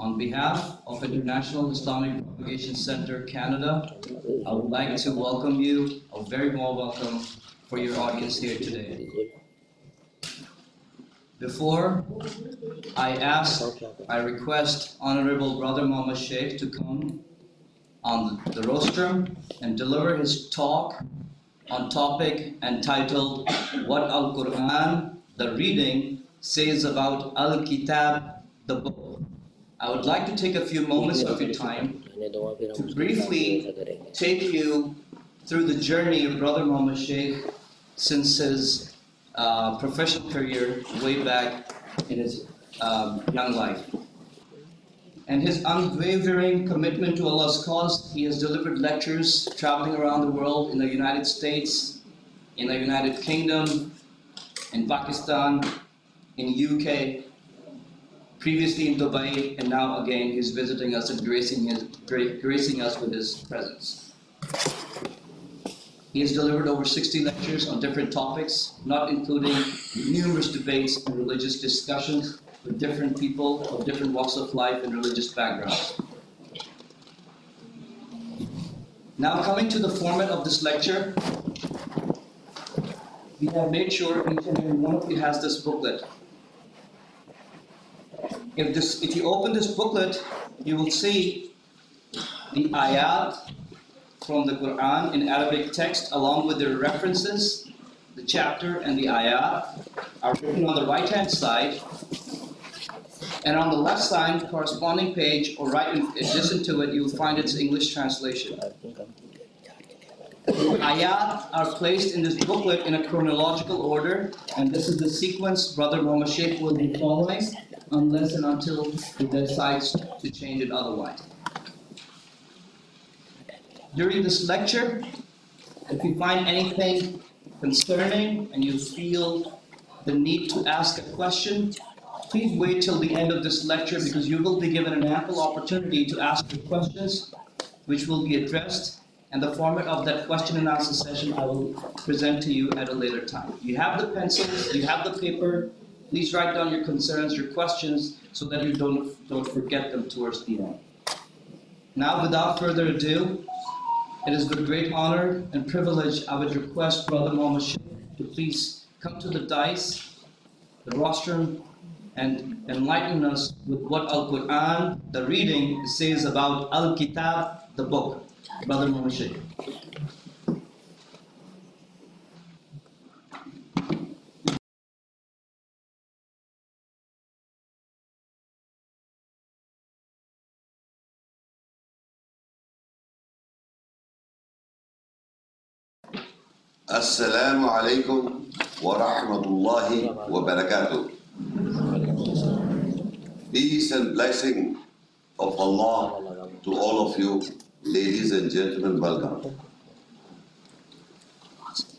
On behalf of International Islamic Propagation Center Canada, I would like to welcome you, a very warm welcome for your audience here today. Before I ask, I request Honorable Brother Muhammad Sheikh to come on the rostrum and deliver his talk on topic entitled What Al Quran, the reading, says about Al Kitab, the book. I would like to take a few moments of your time to briefly take you through the journey of Brother Muhammad Sheikh since his uh, professional career way back in his um, young life. And his unwavering commitment to Allah's cause, he has delivered lectures traveling around the world in the United States, in the United Kingdom, in Pakistan, in UK, previously in Dubai, and now again he's visiting us and gracing, his, gracing us with his presence. He has delivered over 60 lectures on different topics, not including numerous debates and religious discussions with different people of different walks of life and religious backgrounds. Now coming to the format of this lecture, we have made sure each and every one of you has this booklet. If, this, if you open this booklet, you will see the ayat from the Quran in Arabic text along with their references, the chapter and the ayat are written on the right hand side and on the left side, corresponding page, or right in addition to it, you'll find its English translation. Ayat are placed in this booklet in a chronological order, and this is the sequence Brother Muhammad Sheikh will be following, unless and until he decides to change it otherwise. During this lecture, if you find anything concerning and you feel the need to ask a question, Please wait till the end of this lecture because you will be given an ample opportunity to ask your questions, which will be addressed, and the format of that question and answer session I will present to you at a later time. You have the pencils, you have the paper. Please write down your concerns, your questions, so that you don't, don't forget them towards the end. Now, without further ado, it is with great honor and privilege I would request Brother Muhammad to please come to the dais, the rostrum, and enlighten us with what Al Quran, the reading, says about Al Kitab, the book. Brother Muhammad السلام عليكم ورحمة الله وبركاته Peace and blessing of Allah to all of you, ladies and gentlemen, welcome.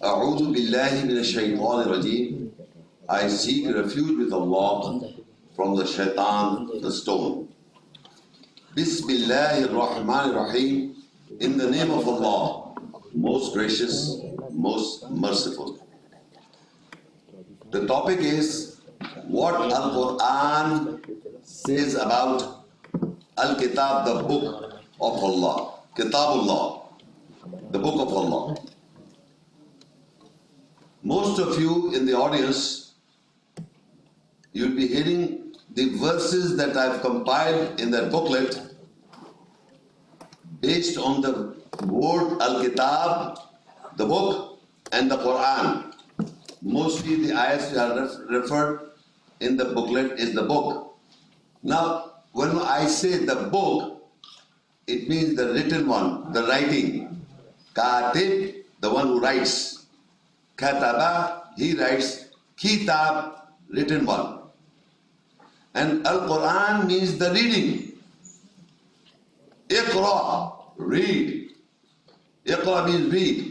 أعوذ بالله من الشيطان الرجيم I seek refuge with Allah from the shaitan, the stone. Bismillah ar-Rahman ar-Rahim In the name of Allah, most gracious, most merciful. The topic is what Al-Quran says about Al-Kitab, the book of Allah. Kitabullah, the book of Allah. Most of you in the audience, you'll be hearing the verses that I've compiled in that booklet based on the word Al-Kitab, the book, and the Quran. Mostly the ayahs are referred in the booklet is the book. Now, when I say the book, it means the written one, the writing. Katib, the one who writes. Kataba, he writes. Kitab, written one. And Al-Quran means the reading. Iqra, read. Iqra means read.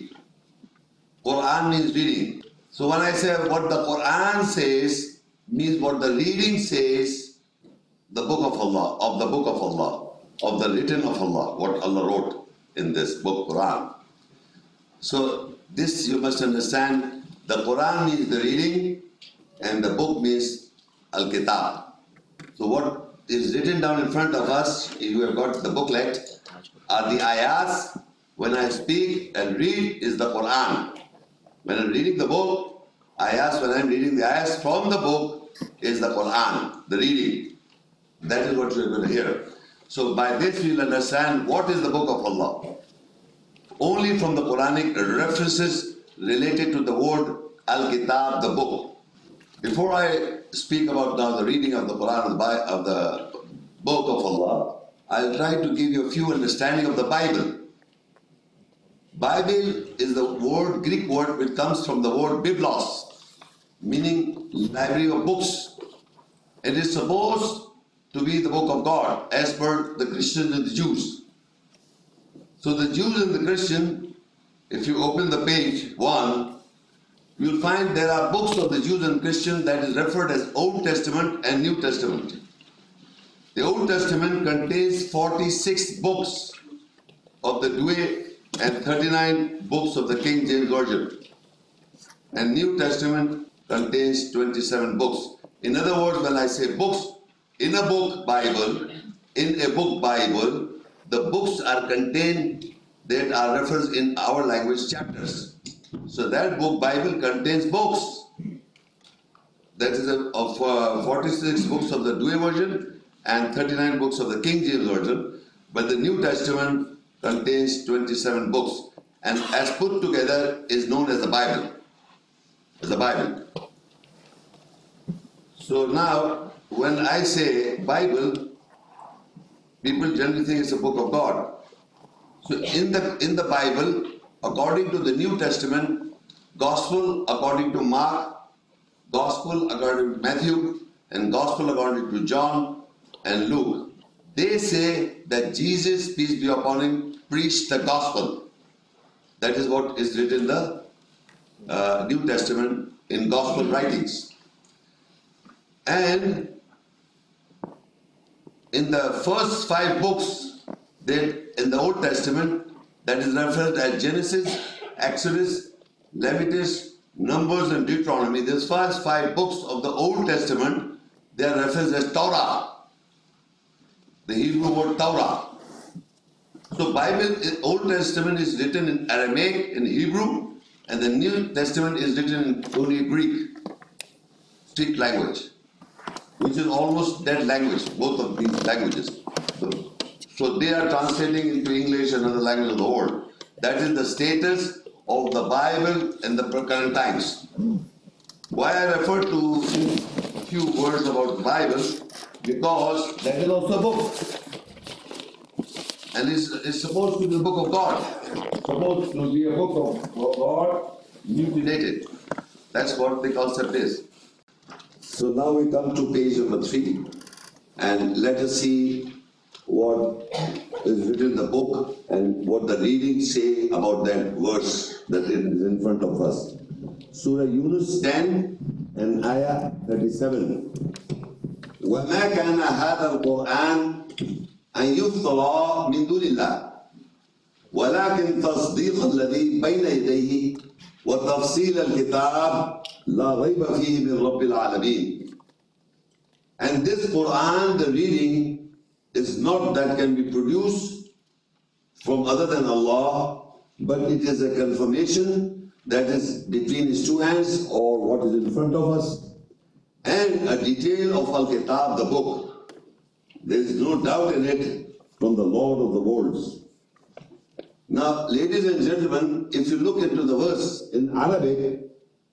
Quran means reading. So when I say what the Quran says, means what the reading says, the book of Allah, of the book of Allah, of the written of Allah, what Allah wrote in this book, Quran. So this you must understand, the Quran means the reading and the book means Al-Kitab. So what is written down in front of us, if you have got the booklet, are the ayahs. When I speak and read is the Quran. When I'm reading the book, ayahs, when I'm reading the ayahs from the book is the Quran, the reading. That is what you're going to hear. So by this we'll understand what is the book of Allah. Only from the Quranic references related to the word Al-Kitab, the book. Before I speak about now the reading of the Quran of the book of Allah, I'll try to give you a few understanding of the Bible. Bible is the word, Greek word, which comes from the word biblos, meaning library of books. It is supposed to be the book of God, as per the Christians and the Jews. So the Jews and the Christian, if you open the page one, you'll find there are books of the Jews and Christians that is referred as Old Testament and New Testament. The Old Testament contains 46 books of the and 39 books of the King James Version. And New Testament contains 27 books. In other words, when I say books, in a book Bible, in a book Bible, the books are contained that are referenced in our language chapters. So that book Bible contains books. That is a, of uh, 46 books of the Douay version and 39 books of the King James version. But the New Testament contains 27 books and as put together is known as the Bible. As the Bible. So now, when I say Bible, people generally think it's a book of God. So in the in the Bible, according to the New Testament, Gospel according to Mark, Gospel according to Matthew, and Gospel according to John and Luke, they say that Jesus, peace be upon him, preached the gospel. That is what is written in the uh, New Testament in gospel writings. And in the first five books that in the Old Testament that is referred as Genesis, Exodus, Leviticus, Numbers, and Deuteronomy. These first five books of the Old Testament they are referred as Torah. The Hebrew word Torah. So Bible, Old Testament is written in Aramaic, in Hebrew, and the New Testament is written in only Greek, strict language, which is almost dead language, both of these languages. So, so they are translating into English and other languages of the world. That is the status of the Bible in the current times. Why I refer to few words about the Bible? Because that is also a book And it's, it's supposed to be the book of God. Supposed to be a book of of God, mutilated. That's what the concept is. So now we come to page number three, and let us see what is written in the book and what the readings say about that verse that is in front of us. Surah Yunus 10 and Ayah 37. وما كان هذا القرآن أن يفترى من دون الله ولكن تصديق الذي بين يديه وتفصيل الكتاب لا ريب فيه من رب العالمين And this Quran, the reading, is not that can be produced from other than Allah, but it is a confirmation that is between his two hands or what is in front of us, and a detail of Al-Kitab, the book. There is no doubt in it from the Lord of the Worlds. Now, ladies and gentlemen, if you look into the verse in Arabic,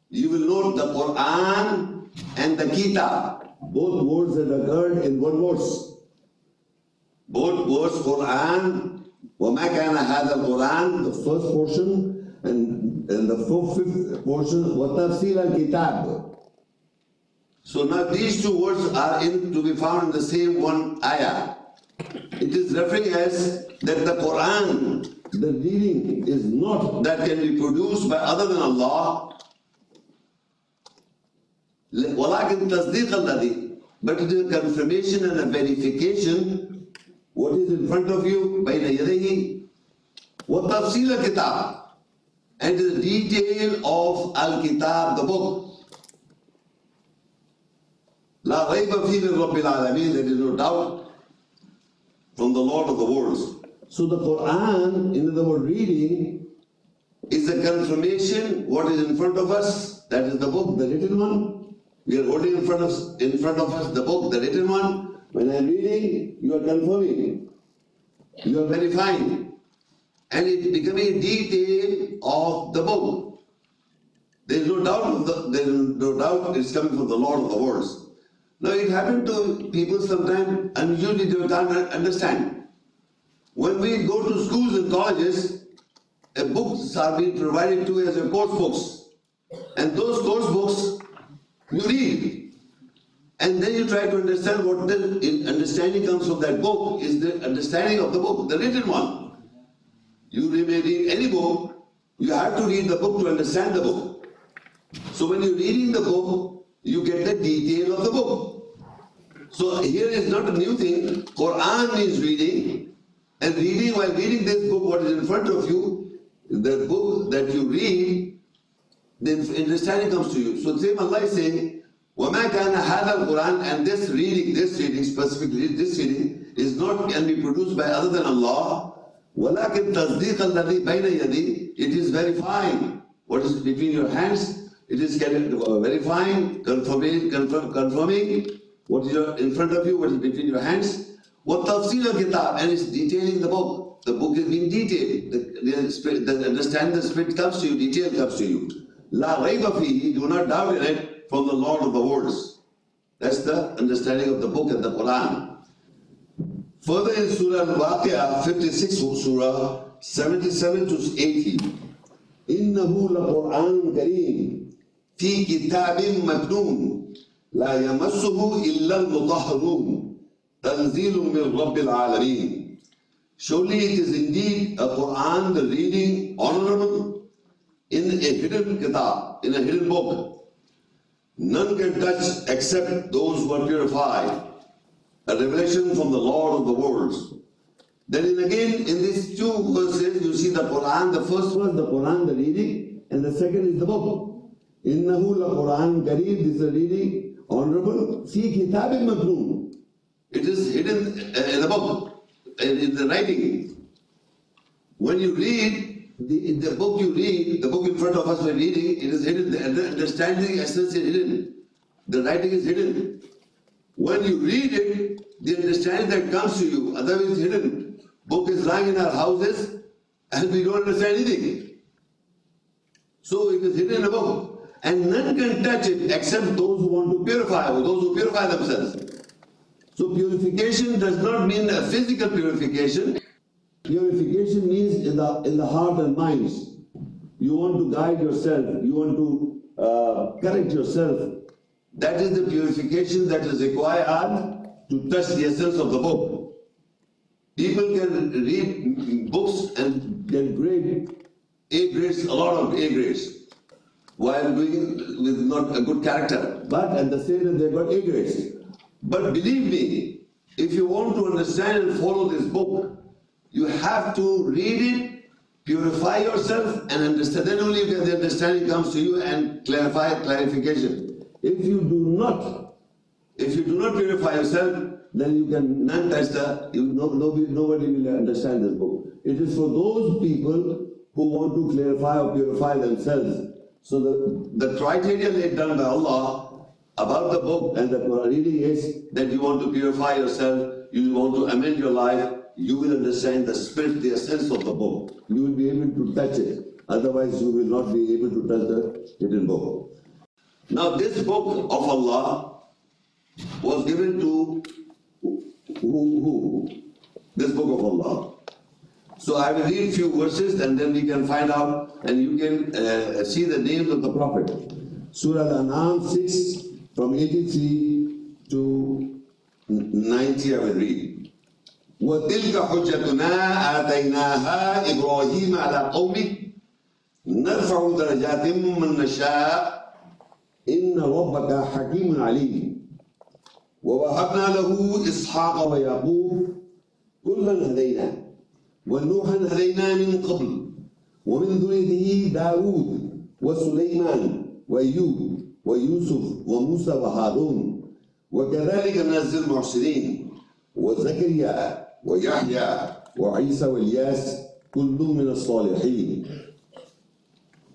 you will note the Quran and the Kitab. Both words that occurred in one verse. Both words, Quran, وَمَا كَانَ هَذَا Quran, The first portion and, and the fifth portion, وَتَفْسِيرَ Kitab. So now these two words are in, to be found in the same one ayah. It is referring as that the Quran, the reading is not that can be produced by other than Allah. ولكن تصديق الذي but it is a confirmation and a verification what is in front of you بين يديه وتفصيل الكتاب and the detail of Al-Kitab, the book. La rayba fi Rabbil Alameen, there is no doubt from the Lord of the worlds. So the Quran, in the word reading, is a confirmation what is in front of us, that is the book, the written one. We are holding in front of, in front of us the book, the written one. When I am reading, you are confirming, you are verifying, and it becoming a detail of the book. There is no doubt, the, there is no doubt it's coming from the Lord of the worlds. Now it happened to people sometimes and usually they can't understand. When we go to schools and colleges, a books are being provided to us as a course books. And those course books you read. And then you try to understand what the understanding comes from that book is the understanding of the book, the written one. You may read any book, you have to read the book to understand the book. So when you're reading the book, you get the detail of the book. So here is not a new thing. Quran is reading, and reading while reading this book, what is in front of you, the book that you read, the understanding comes to you. So same Allah is saying, وَمَا كَانَ هَذَا الْقُرْآنِ And this reading, this reading specifically, this reading is not can be produced by other than Allah. وَلَكِنْ تَصْدِيقَ الَّذِي بَيْنَ يَدِي It is verifying what is between your hands. It is uh, verifying, confirming, confirm, confirming what is your, in front of you, what is between your hands. وَالتَّفْصِيلَ الْكِتَابِ And it's detailing the book. The book is being detailed. The, the, spirit, the understand the spirit comes to you, detail comes to you. La raiba fihi, do not doubt in it from the Lord of the worlds. That's the understanding of the book and the Quran. Further in Surah Al-Waqi'ah, 56 Surah, 77 to 80. إنه لقرآن كريم في كتاب مكنون لا يمسه إلا المطهرون تنزيل من رب العالمين Surely it is indeed a Quran, the reading, honorable, in a hidden kitab, in a hidden book. None can touch except those who are purified. A revelation from the Lord of the worlds. Then again, in these two verses, you see the Quran, the first one, the Quran, the reading, and the second is the book. La Quran Kareem, this is the reading, honorable, fi kitabin maknoon. It is hidden in the book, in the writing. When you read, the, the book you read, the book in front of us we're reading, it is hidden, the understanding essence is hidden. The writing is hidden. When you read it, the understanding that comes to you, otherwise hidden. Book is lying in our houses and we don't understand anything. So it is hidden in a book. And none can touch it except those who want to purify, or those who purify themselves. So purification does not mean a physical purification. Purification means in the, in the heart and minds. You want to guide yourself, you want to uh, correct yourself. That is the purification that is required to touch the essence of the book. People can read books and get grade A grades, a lot of A grades, while doing with not a good character. But at the same time, they got grades. But believe me, if you want to understand and follow this book, you have to read it, purify yourself, and understand. Then only the understanding comes to you and clarify clarification. If you do not, if you do not purify yourself, then you can none touch the. You, no, nobody, nobody will understand this book. It is for those people who want to clarify or purify themselves. So the, the criteria laid down by Allah about the book and the Quran reading is that you want to purify yourself, you want to amend your life, you will understand the spirit, the essence of the book. You will be able to touch it. Otherwise, you will not be able to touch the hidden book. Now, this book of Allah was given to who? who? This book of Allah. So I will read few verses and then we can find out and you can uh, see the names of the Prophet. Surah Al-An'am 6 from 83 to 90 I will read. وتلك حجتنا آتيناها إبراهيم على قومه نرفع درجات من نشاء إن ربك حكيم عليم ووهبنا له إسحاق ويعقوب كلا هدينا ونوحا هدينا من قبل ومن ذريته داود وسليمان وأيوب ويوسف وموسى وهارون وكذلك ننزل المحسنين وزكريا ويحيى وعيسى والياس كل من الصالحين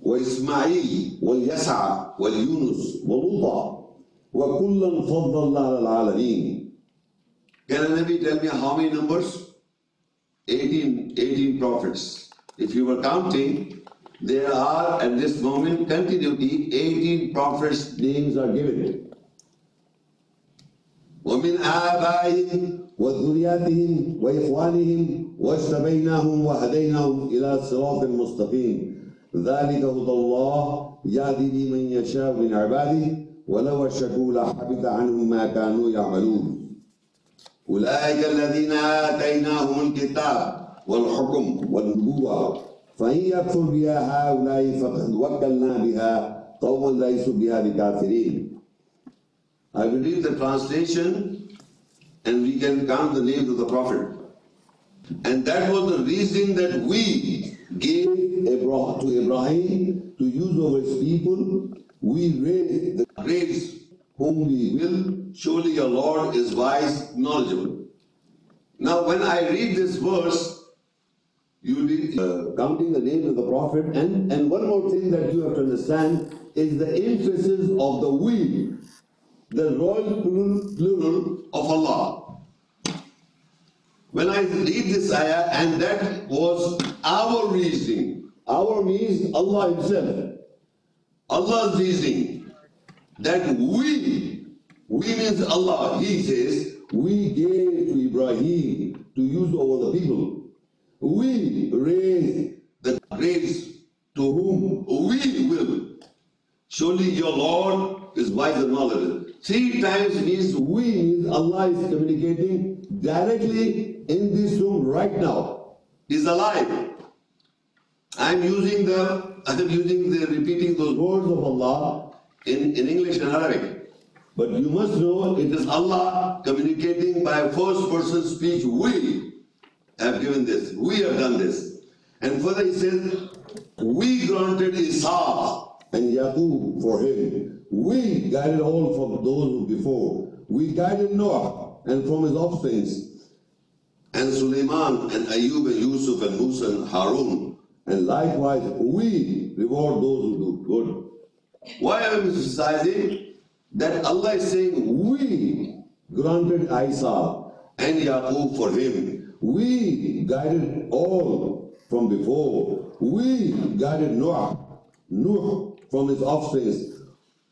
وإسماعيل واليسع واليونس ولوطا وكلا فضلنا على العالمين Can anybody tell me how many numbers? 18, 18 prophets. If you were counting, there are at this moment continuity 18 prophets names are given. ومن آبائهم وذرياتهم وإخوانهم واجتبيناهم وهديناهم إلى صراط مستقيم ذلك هدى الله يهدي به من يشاء من عباده ولو أشركوا لحبط عنهم ما كانوا يعملون أولئك الذين آتيناهم الكتاب والحكم والنبوة فإن يكفر بها هؤلاء فقد وكلنا بها قوما ليسوا بها بكافرين I will read the translation and we can count the names of the Prophet. And that was the reason that we gave Abra- to Ibrahim to use over his people. We raised the graves whom we will. Surely your Lord is wise, knowledgeable. Now, when I read this verse, you be uh, counting the names of the Prophet. And, and one more thing that you have to understand is the emphasis of the we, the royal plural, plural of Allah. When I read this ayah, and that was our reasoning, our means Allah Himself, Allah's reasoning, that we, we means Allah, He says, we gave to Ibrahim to use over the people. We raise the graves to whom we will. Surely your Lord is wise and knowledgeable. Three times means we means Allah is communicating directly in this room right now. He's alive. I'm using the I'm using the repeating those words of Allah in, in English and Arabic. But you must know it is Allah communicating by first person speech. We have given this. We have done this. And further he says, we granted Ishaq and Yaqub for him. We guided all from those who before. We guided Noah and from his offspring. And Suleiman and Ayub and Yusuf and Musa and Harun. And likewise, we reward those who do good. Why am I emphasizing that Allah is saying we granted Isa and Yaqub for him. We guided all from before. We guided Noah, Noah from his offspring,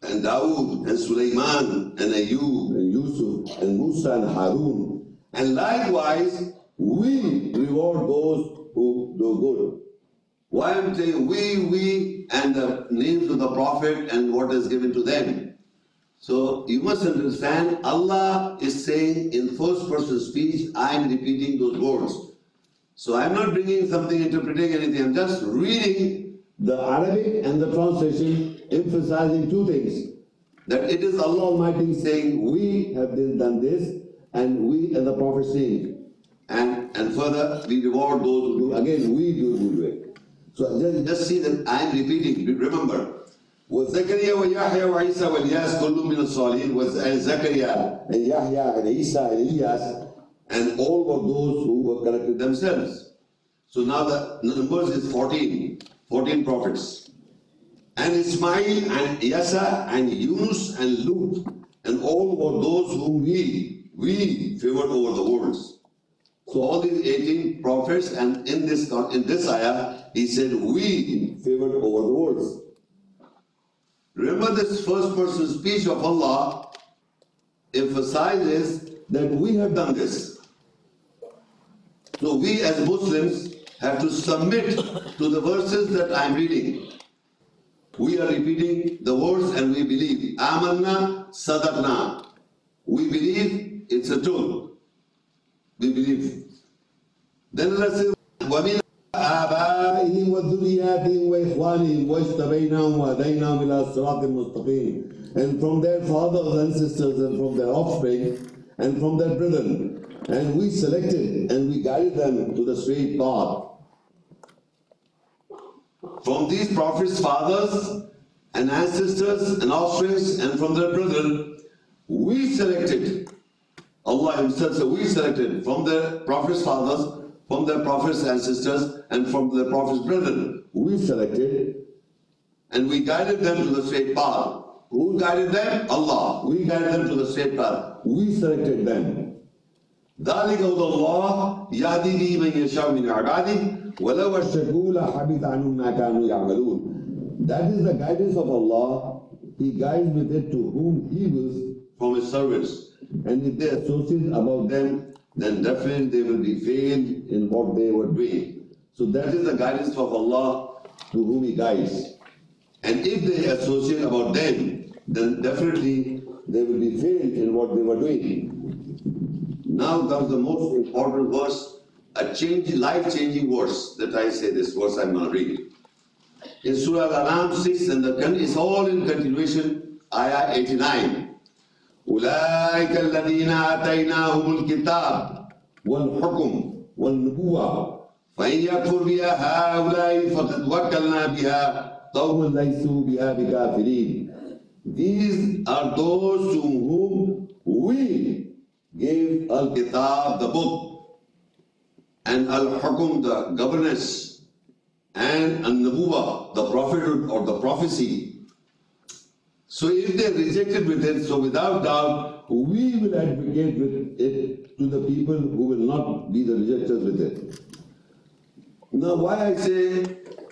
and Dawood and Sulaiman and Ayub and Yusuf and Musa and Harun. And likewise, we reward those who do good. Why I'm saying we, we, and the names of the Prophet and what is given to them. So you must understand, Allah is saying in first person speech, I am repeating those words. So I'm not bringing something, interpreting anything, I'm just reading the Arabic and the translation, emphasizing two things. That it is Allah Almighty saying, we have done this, and we and the Prophet saying, and, and further, we reward those who do, again, we do good work. So just, just see that I am repeating, remember, وزكريا ويحيى وعيسى والياس كل من الصالحين وزكريا and Yahya and Isa and Ilyas and all were those who were corrected themselves. So now the numbers is 14, 14 prophets. And Ismail and Yasa and Yunus and Lut and all were those whom we, we favored over the worlds. So all these 18 prophets and in this, in this ayah, he said, we favored over the worlds. Remember this first person speech of Allah emphasizes that we have done this. So we as Muslims have to submit to the verses that I'm reading. We are repeating the words and we believe. Amanna sadaqna. We believe it's a tool. We believe. Then Allah says, آبائهم وذرياتهم وإخوانهم واجتبيناهم وهديناهم إلى صراط مستقيم and from their fathers and sisters and from their offspring and from their brethren and we selected and we guided them to the straight path from these prophets fathers and ancestors and offspring and from their brethren we selected, Allah Himself said, we selected from the Prophet's fathers, from the Prophet's ancestors, and from the Prophet's brethren. We selected and we guided them to the straight path. Who guided them? Allah. We guided them to the straight path. We selected them. ذلك هدى الله يهدي به من يشاء من عباده ولو أشركوا لحبط عنهم ما كانوا يعملون. That is the guidance of Allah. He guides with it to whom He wills from His servants. And if they associate about them, then definitely they will be failed in what they were doing. So that is the guidance of Allah to whom He guides. And if they associate about them, then definitely they will be failed in what they were doing. Now comes the most important verse, a change, life-changing verse that I say this verse I'm going to read. In Surah Al-An'am 6 and the it's all in continuation, Ayah 89. أولئك الذين آتيناهم الكتاب والحكم والنبوة فإن يكفر بها هؤلاء فقد وكلنا بها قوم ليسوا بها بكافرين These are those to whom we gave Al-Kitab, the book, and Al-Hukum, the governance, and An-Nabuwa, the prophethood or the prophecy. So if they rejected with it, so without doubt, we will advocate with it to the people who will not be the rejectors with it. Now why I say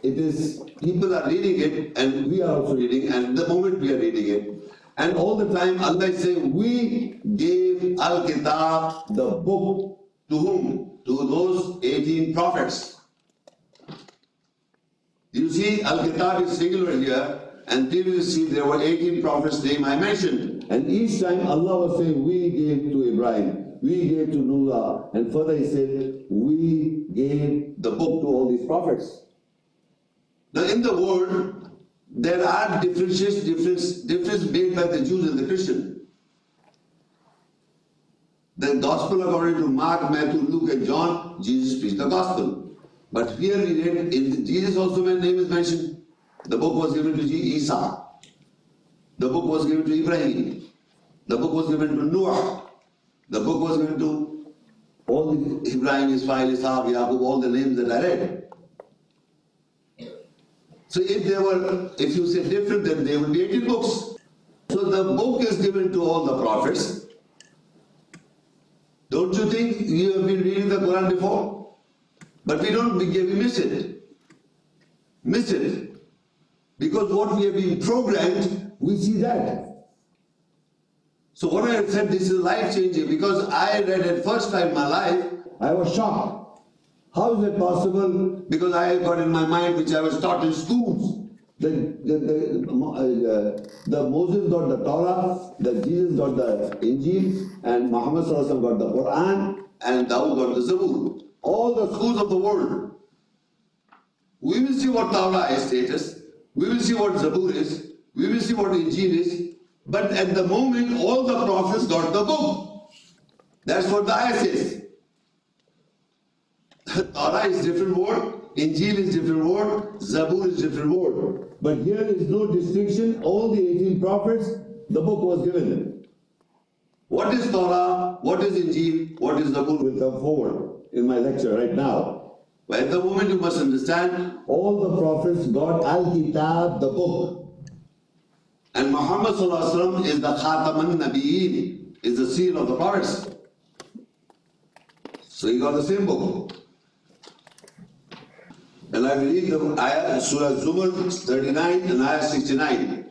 it is, people are reading it and we are also reading and the moment we are reading it, and all the time Allah is saying, we gave Al-Kitab, the book, to whom? To those 18 prophets. You see, Al-Kitab is singular here, and see there were 18 prophets' name I mentioned. And each time Allah was saying, we gave to Ibrahim, we gave to Noah, and further he said, we gave the book to all these prophets. Now in the world, there are differences, difference, made by the Jews and the Christian. The gospel according to Mark, Matthew, Luke, and John, Jesus preached the gospel. But here we read, in Jesus also when name is mentioned. The book was given to Isa. The book was given to Ibrahim. The book was given to Noah. The book was given to all the Ibrahim, Ismail, Ishaq, Yaqub, all the names that I read. So if they were, if you say different, then they would be 18 books. So the book is given to all the prophets. Don't you think you have been reading the Quran before? But we don't, we miss it. Miss it. Because what we have been programmed, we see that. So what I said, this is life changing because I read it first time in my life, I was shocked. How is it possible? Because I got in my mind, which I was taught in schools, the, the, uh, the Moses got the Torah, the Jesus got the Injil, and Muhammad got the Quran, and Dawood got the Zabur. All the schools of the world. We will see what Torah is status, we will see what Zabur is, we will see what Injil is, but at the moment all the prophets got the book. That's what the ayah says. Torah is different word, Injil is different word, Zabur is different word. But here is no distinction. All the 18 prophets, the book was given them. What is Torah? What is Injil? What is Zabur will come forward in my lecture right now. But at the moment you must understand, all the prophets got Al-Kitab, the book. And Muhammad is the Khataman Nabiyeen, is the seal of the prophets. So he got the same book. And I read the ayah, Surah Zumar 39 and ayah 69.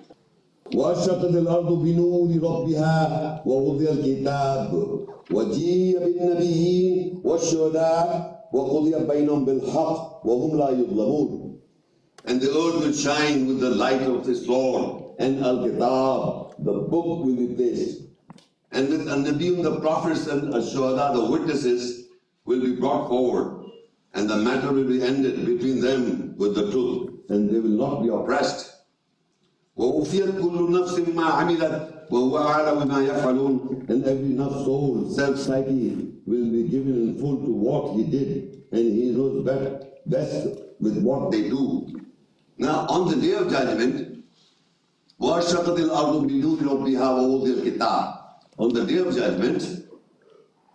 وأشرقت الأرض بنور ربها ووضع الكتاب وجيء بالنبيين والشهداء وقضي بينهم بالحق وهم لا يظلمون. And the earth will shine with the light of His Lord, and Al-Kitab, the book will be placed. And with An-Nabiyun, the prophets and Ash-Shuhada, the witnesses, will be brought forward and the matter will be ended between them with the truth, and they will not be oppressed. وَأُفِيَتْ كُلُّ نَفْسٍ مَا عَمِلَتْ وَهُوَ أَعْلَمُ بِمَا يَفْعَلُونَ And every nafs, soul, self-psyche will be given in full to what he did, and he knows best, best with what they do. Now, on the day of judgment, وَأَشْرَقَتِ الْأَرْضُ بِنُورِ رَبِّهَا وَوُضِعَ الْكِتَابِ on the day of judgment,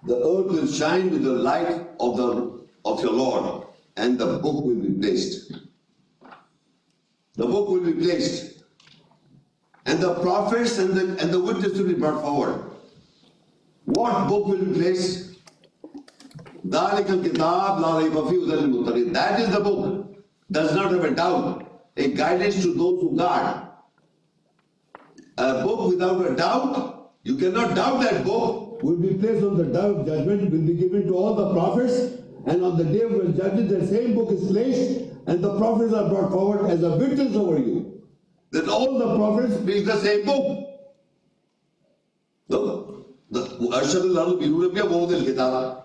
the earth will shine with the light of the of your Lord, and the book will be placed. The book will be placed, and the prophets and the, and the witnesses to be brought forward. What book will be placed? That is the book. Does not have a doubt. A guidance to those who guard. A book without a doubt, you cannot doubt that book. Will be placed on the doubt judgment, will be given to all the prophets, and on the day of judgment, the same book is placed, and the prophets are brought forward as a witness over you. That all the prophets read the same book. The Arshad al Birurabia Bodil Kitab.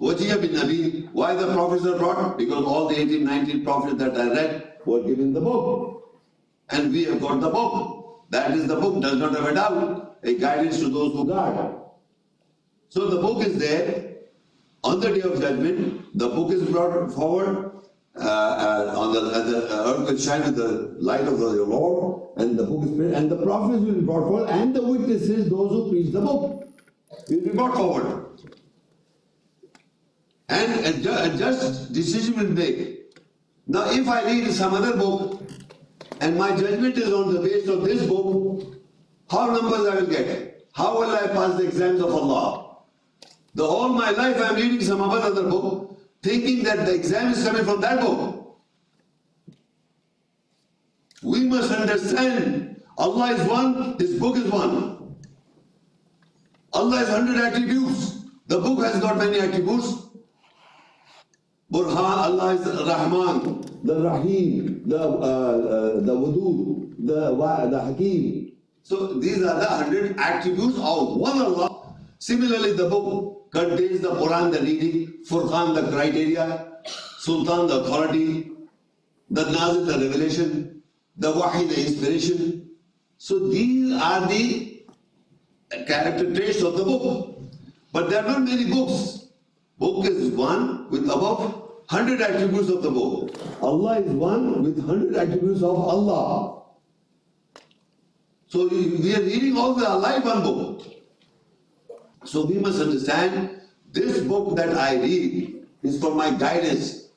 Wajiyah bin Nabi. Why the prophets are brought? Because all the 18, 19 prophets that I read were given the book. and we have got the book. That is the book, does not have a doubt. A guidance to those who guard. So the book is there. On the day of judgment, the book is brought forward. Uh, uh, on the, uh, the earth will shine with the light of the, Lord. And the book is placed, and the prophets will be brought forward, and the witnesses, those who preach the book. will be brought forward. And a, ju- a just decision will be made. Now, if I read some other book and my judgment is on the basis of this book, how numbers I will get? How will I pass the exams of Allah? The all my life I am reading some other book, thinking that the exam is coming from that book. We must understand Allah is one, His book is one. Allah has hundred attributes. The book has got many attributes. Burhan, Allah is Rahman. The Rahim, the uh, uh, the Wadud, the the Hakim. So these are the hundred attributes of one Allah. Similarly, the book contains the Quran, the reading, Furqan, the criteria, Sultan, the authority, the Nazil, the revelation, the Wahi, the inspiration. So these are the character traits of the book. But there are not many books. Book is one with above hundred attributes of the book. Allah is one with hundred attributes of Allah. So we we are reading all the Allah in one book. So we must understand this book that I read is for my guidance.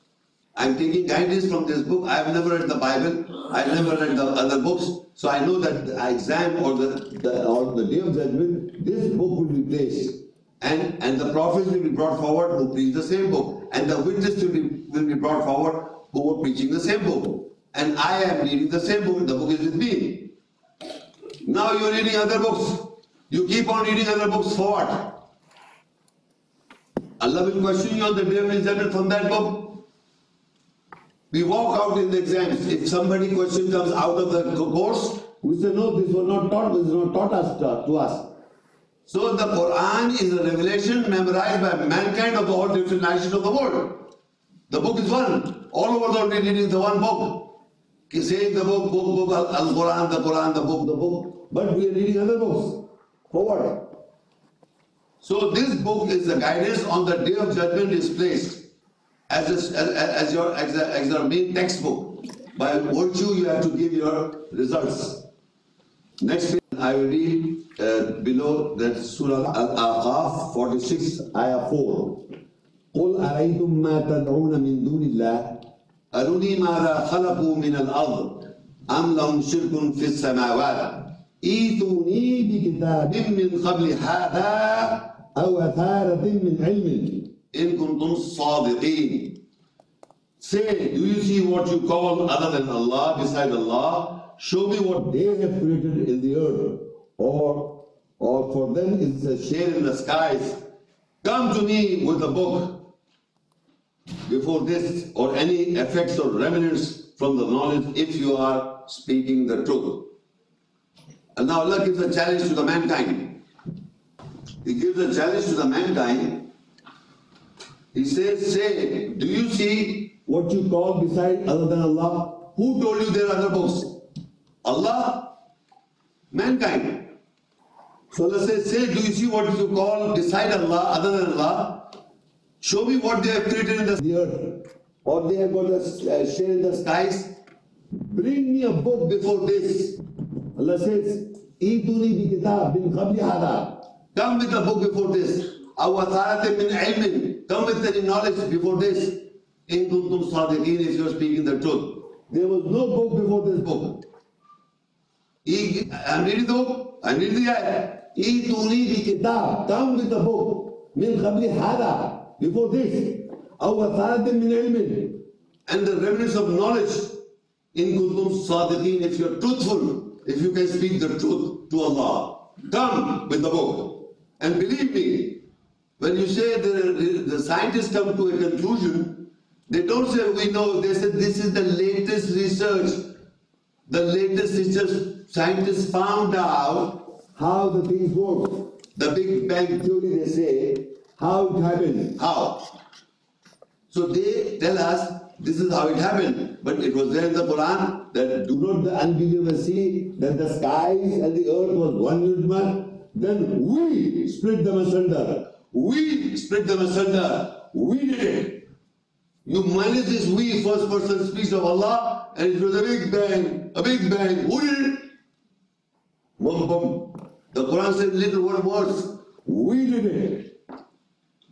I'm taking guidance from this book. I've never read the Bible. I've never read the other books. So I know that the exam or the, The, on the day of judgment, this book will be placed. and and the prophets will be brought forward who preach the same book. And the witness will be, will be brought forward who were preaching the same book. And I am reading the same book. The book is with me. Now you're reading other books. You keep on reading other books for what? Allah will question you on the day of judgment from that book. We walk out in the exams. If somebody question comes out of the course, We say, no, this was not taught, this was not taught us to, to us. So the Quran is a revelation memorized by mankind of all different nations of the world. The book is one. All over the world we the one book. Saying the book, book, book, Al- Al-Quran, the Quran, the book, the book. But we are reading other books forward. So this book is the guidance on the day of judgment is placed as, a, as, as, your, as, a, as your main textbook. By virtue, you have to give your results. Next I will read uh, below that Surah Al-Ahqaf 46, Ayah 4. قل أرأيتم ما تدعون من دون الله أروني مَا خلقوا من الأرض أم لهم شرك في السماوات ائتوني بكتاب من قبل هذا أو أثارة من علم إن كنتم صادقين Say, do you see what you call other than Allah, beside Allah? Show me what they have created in the earth, or or for them is a share in the skies. Come to me with a book before this, or any effects or remnants from the knowledge if you are speaking the truth. And now Allah gives a challenge to the mankind. He gives a challenge to the mankind. He says, Say, do you see what you call beside other than Allah. who told you there are other books? Allah? Mankind. So Allah says, Say, do you see what you call beside Allah, other than Allah? Show me what they have created in the earth, or they have got a uh, share in the skies. Bring me a book Before this, Allah says, Ituni bi kitab bin qabli hada. Come with the book before this. Our atharatin min ilmin. Come with the knowledge before this. In kuntum sadiqeen if you are speaking the truth. There was no book before this book. I'm reading the book. I read the ayah. Ituni bi kitab. Come with the book. Min qabli hada. Before this. our atharatin min ilmin. And the remnants of knowledge. In kuntum sadiqeen if you are truthful if you can speak the truth to Allah, come with the book. And believe me, when you say the, the scientists come to a conclusion, they don't say we know, they say this is the latest research. The latest research scientists found out how the things work. the Big Bang Theory they say how it happened. How? So they tell us this is how it happened. But it was there in the Quran that Do not the unbelievers see that the skies and the earth was one unit? Then we split them asunder. we split them asunder. We did it. You minus this we first person speech of Allah and it was a big bang, a big bang. Who did it? Boom, boom. The Quran says little word words. We did it.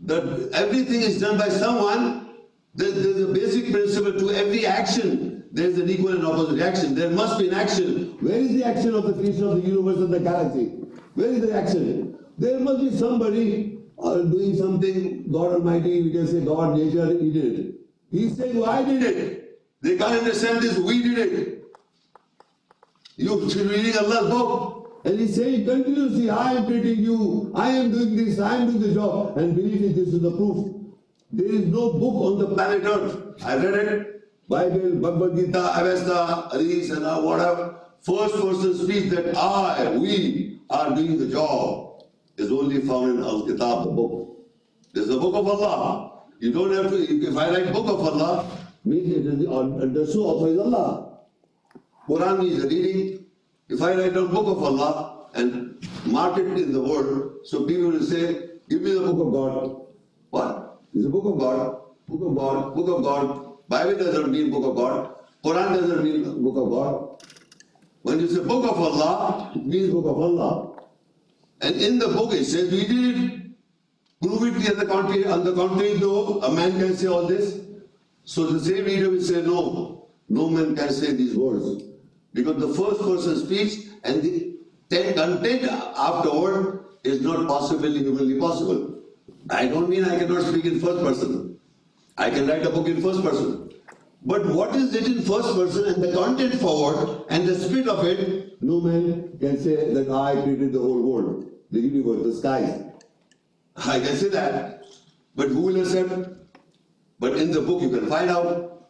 That everything is done by someone. There- There's a basic principle to every action. There's an equal and opposite reaction. There must be an action. Where is the action of the creation of the universe and the galaxy? Where is the action? There must be somebody uh, doing something, God Almighty, we can say God, nature, He did it. He's saying, well, I did it. They can't understand this. We did it. You should be reading Allah's book. And he's saying continuously, I am treating you, I am doing this, I am doing the job. And believe me, this is the proof. There is no book on the Planet Earth. I read it. Bible, Bhagavad Gita, Avesta, uh, whatever. First person speech that I, we are doing the job is only found in Al Kitab, the book. There's a book of Allah. You don't have to, if I write book of Allah, means it is understood also is Allah. Quran is reading. If I write down book of Allah and mark it in the world, so people will say, give me the Book of God. What? It's a book of God. Book of God, book of God. Bible doesn't mean book of God. Quran doesn't mean Book of God. When you say book of Allah, It means book of Allah. and in the book it says we did it. Prove it the contrary, on the contrary, no, a man can say all this. So the same reader will say, no, no man can say these words. Because the first person speaks and the ten- content afterward is not possibly humanly possible. I don't mean I cannot speak in first person. I can write a book in first person. But what is it in first person and the content forward and the spirit of it No man can say that I created the whole world, the universe, the skies. I can say that, but who will accept? But in the book you can find out.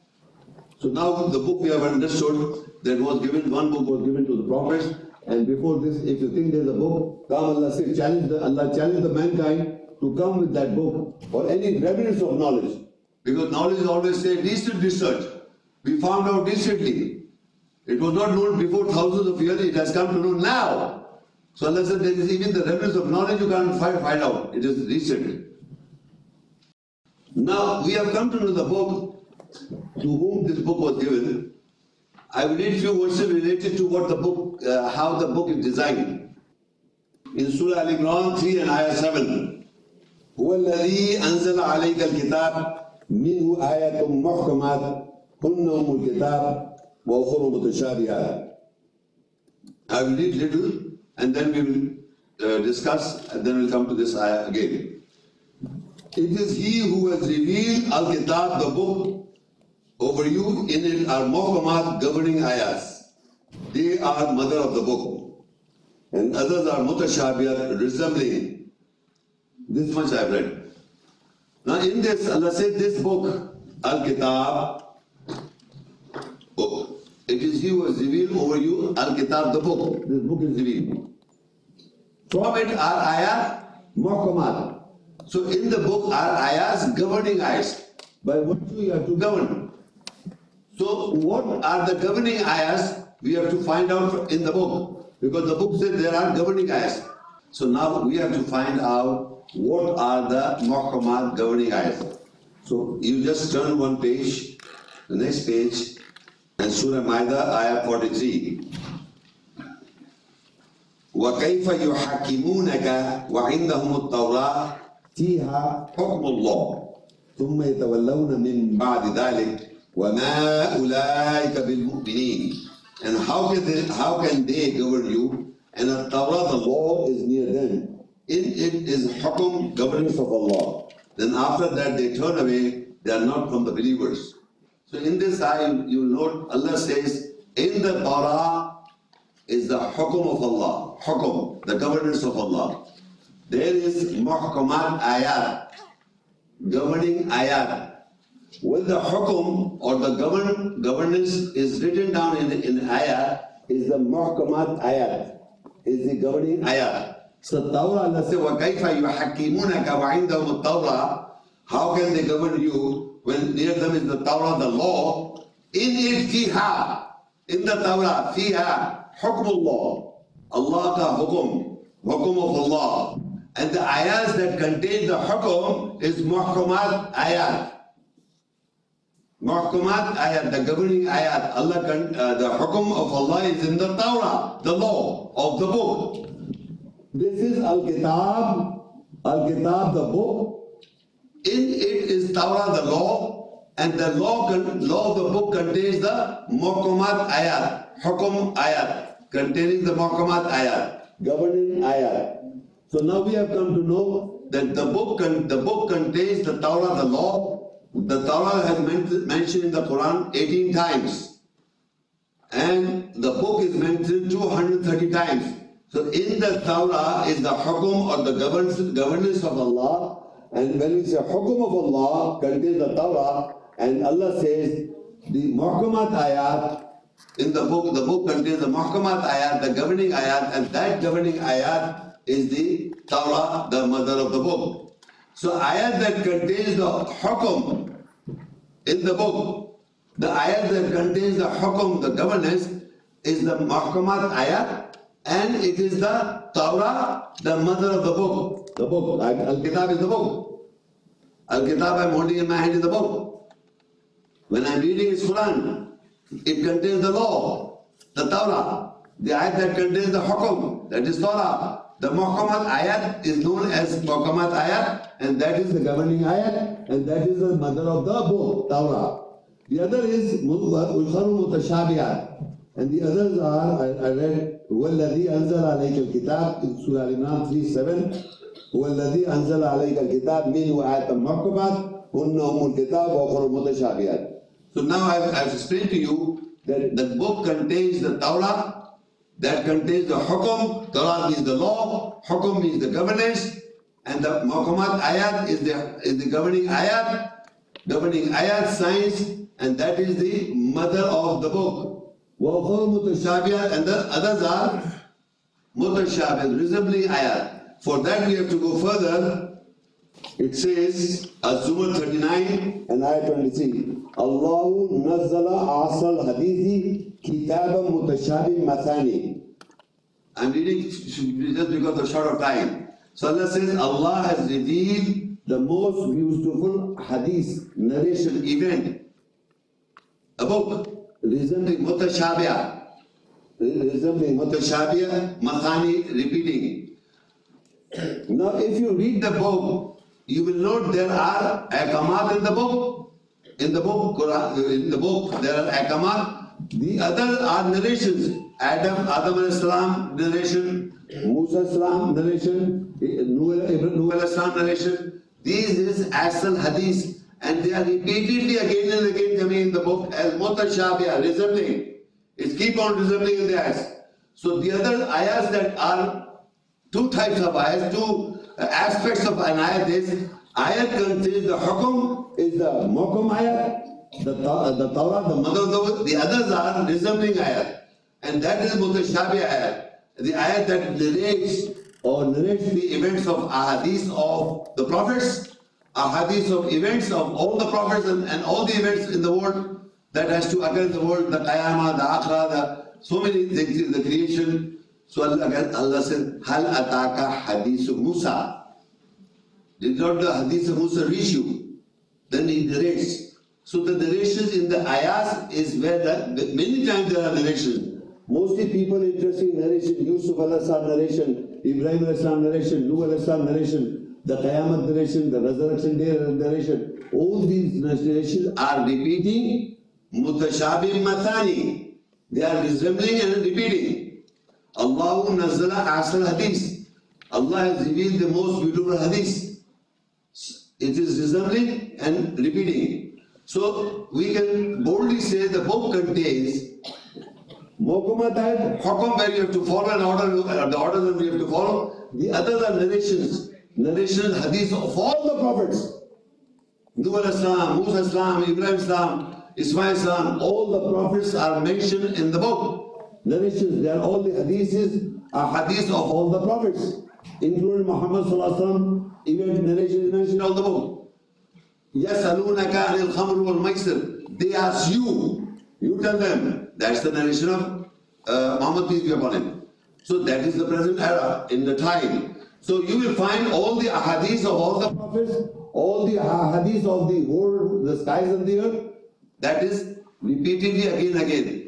So now the book we have understood that was given, one book was given to the prophets, And before this, if you think there's a book, come Allah say, challenge the, Allah challenge the mankind to come with that book or any remnants of knowledge. because knowledge is always say recent research. We found out recently. It was not known before thousands of years, it has come to know now. So Allah said there is even the remnants of knowledge you can't find, find out. It is recent. Now we have come to know the book to whom this book was given. I will read few verses related to what the book, uh, how the book is designed. In Surah Al Imran 3 and Ayah 7. هو الذي أنزل عليك الكتاب منه آيات محكمات هن أم الكتاب وأخر متشابهات. I will read little and then we will uh, discuss and then we'll come to this ayah again. It is he who has revealed Al-Kitab, the book, over you. In it are muhkamat governing ayahs. They are mother of the book. And others are mutashabiyat, resembling. This much I have read. Now in this, Allah said this book, Al-Kitab, book. It is he who has revealed over you Al-Kitab, the book. This book is revealed. From it are ayat. Muhkamat. So in the book are ayahs governing ayahs. By virtue you have to Govern. So what are the governing ayahs? We have to find out in the book. Because the book says there are governing ayahs. So now we have to find out what are the Muhkamat governing ayat. So you just turn one page, the next page, and Surah Maida, ayah 43. وكيف يحكمونك وعندهم التوراة فيها حكم الله ثم يتولون من بعد ذلك وما أولئك بالمؤمنين and how can they, how can they govern you and the Torah the law is near them in it is hukum governance of Allah then after that they turn away they are not from the believers. So in this ayah you note Allah says in the Torah is the hukum of Allah. Hukum the governance of Allah. There is muhkamat ayat governing ayat. When the hukum or the govern, governance is written down in, in ayat, is the muhkamat ayat, is the governing ayat. So Tawrah, Allah says, وَكَيْفَ يُحَكِّمُونَكَ وَعِنْدَهُمُ التَّوْرَةِ How can they govern you when near them is the Tawrah, the law? In it fiha, in the Tawrah, fiha, hukmullah, Allah ka hukum, hukum of Allah. And the ayahs that contain the hukum is muhkamat ayat. Muhkamat ayat, the governing ayat, Allah, uh, the hukum of Allah is in the Torah, the law of the book. This is Al-Kitab, Al-Kitab, the book. In it is Torah, the law, and the law, law of the book contains the Muhkamat ayat, hukum ayat, containing the Muhkamat ayat, governing ayat. So now we have come to know that the book, the book contains the Torah, the law, the Torah has mentioned in the Quran 18 times. And the book is mentioned 230 times. So in the Torah is the hukum or the governance of Allah. And when we say hukum of Allah contains the Torah, and Allah says the muhkamat ayat in the book, the book contains the muhkamat ayat, the governing ayat, and that governing ayat is the Torah, the mother of the book. So ayat that contains the hukum in the book, the ayat that contains the hukum, the governance, is the mahkamat ayat and it is the Torah, the mother of the book. The book, Al-Kitab is the book. Al-Kitab I'm holding in my hand is the book. When I'm reading is Quran, it contains the law, the Torah, the ayat that contains the hukum, that is Torah. The Muhkamat ayat is known as Muhkamat ayat and that is the governing ayat and that is the mother of the book, Torah. The other is Ulkharu Mutashabiyat and the others are, I, I read, وَالَّذِي أَنزَلَ عَلَيْكَ الْكِتَابِ in Surah Al-Imran 3.7 وَالَّذِي أَنزَلَ عَلَيْكَ الْكِتَابِ مِنْهُ آيَةً مُحْكَمَاتٍ هُنَّ أُمُّ الْكِتَابِ وَأُخْرُ مُتَشَابِهَاتٍ So now I've, I've explained to you that the book contains the Torah, that contains the Hukum, Torah means the law, Hukum means the governance, and the Muhkamat ayat is the, is the governing ayat, governing ayat science, and that is the mother of the book. وَأُخَرُ مُتَشَابِهَةً and the others are mutashabih, resembling ayat. For that we have to go further. It says, Az-Zumar 39 and ayat 23. Allahu nazzala asal hadithi kitabam mutashabih mathani. I'm reading just because of short of time. So Allah says, Allah has revealed the most beautiful hadith, narration, event, a book Resembling mutashabih, resembling mutashabih, mathani, repeating. Now if you read the book, you will note there are akamat in the book, in the book, in the book, there are akamat. The other are narrations. Adam, Adam salam narration, Musa salam narration, Nuh salam narration. These is asal hadith, and they are repeatedly again and again coming in the book as mutashabiyah, resembling. It keep on resembling in the ayahs. So the other ayahs that are two types of ayahs, two uh, aspects of an ayah is ayat contains the hukum is the muhkam ayat, the, the Torah, the mother of the The others are resembling ayat. And that is mutashabi ayat. The ayat that narrates or narrates the events of ahadith of the prophets, Um, ahadith of events of all the prophets and, and all the events in the world that has to occur in the world, the qiyamah, the akhirah, the so many things, the creation. So Allah, Allah said, Hal ataka hadith Musa. Did not the hadith of Musa reach you? Then he narrates. So the narrations in the ayahs is where the, many times there are narrations. Mostly people interested in narration, Yusuf al narration, Ibrahim al narration, Nuh al narration, the Qiyamah narration, the resurrection day narration. All these narrations are repeating mutashabih mathani. They are resembling and repeating. Allahu nazzala asal hadith. Allah has revealed the most beautiful hadith. It is resembling and repeating. So we can boldly say the book contains Mokumat had hukum where you have to follow an order, the order that we have to follow. The others are narrations, narration hadith of all the prophets. Nuh al-Islam, Musa Islam, Ibrahim Islam, Ismail Islam, all the prophets are mentioned in the book. Narrations, they are all the hadiths are hadiths of all the prophets, including Muhammad Sallallahu Alaihi Wasallam, even narration is mentioned in all the book. يَسْأَلُونَكَ عَنِ الْخَمْرِ وَالْمَيْسِرِ They ask you, you tell them. That's the narration of uh, Muhammad peace be upon him. So that is the present era, in the time. so you will find all the hadiths of all the prophets, all the hadiths of the world, the skies and the earth. That is repeatedly again and again.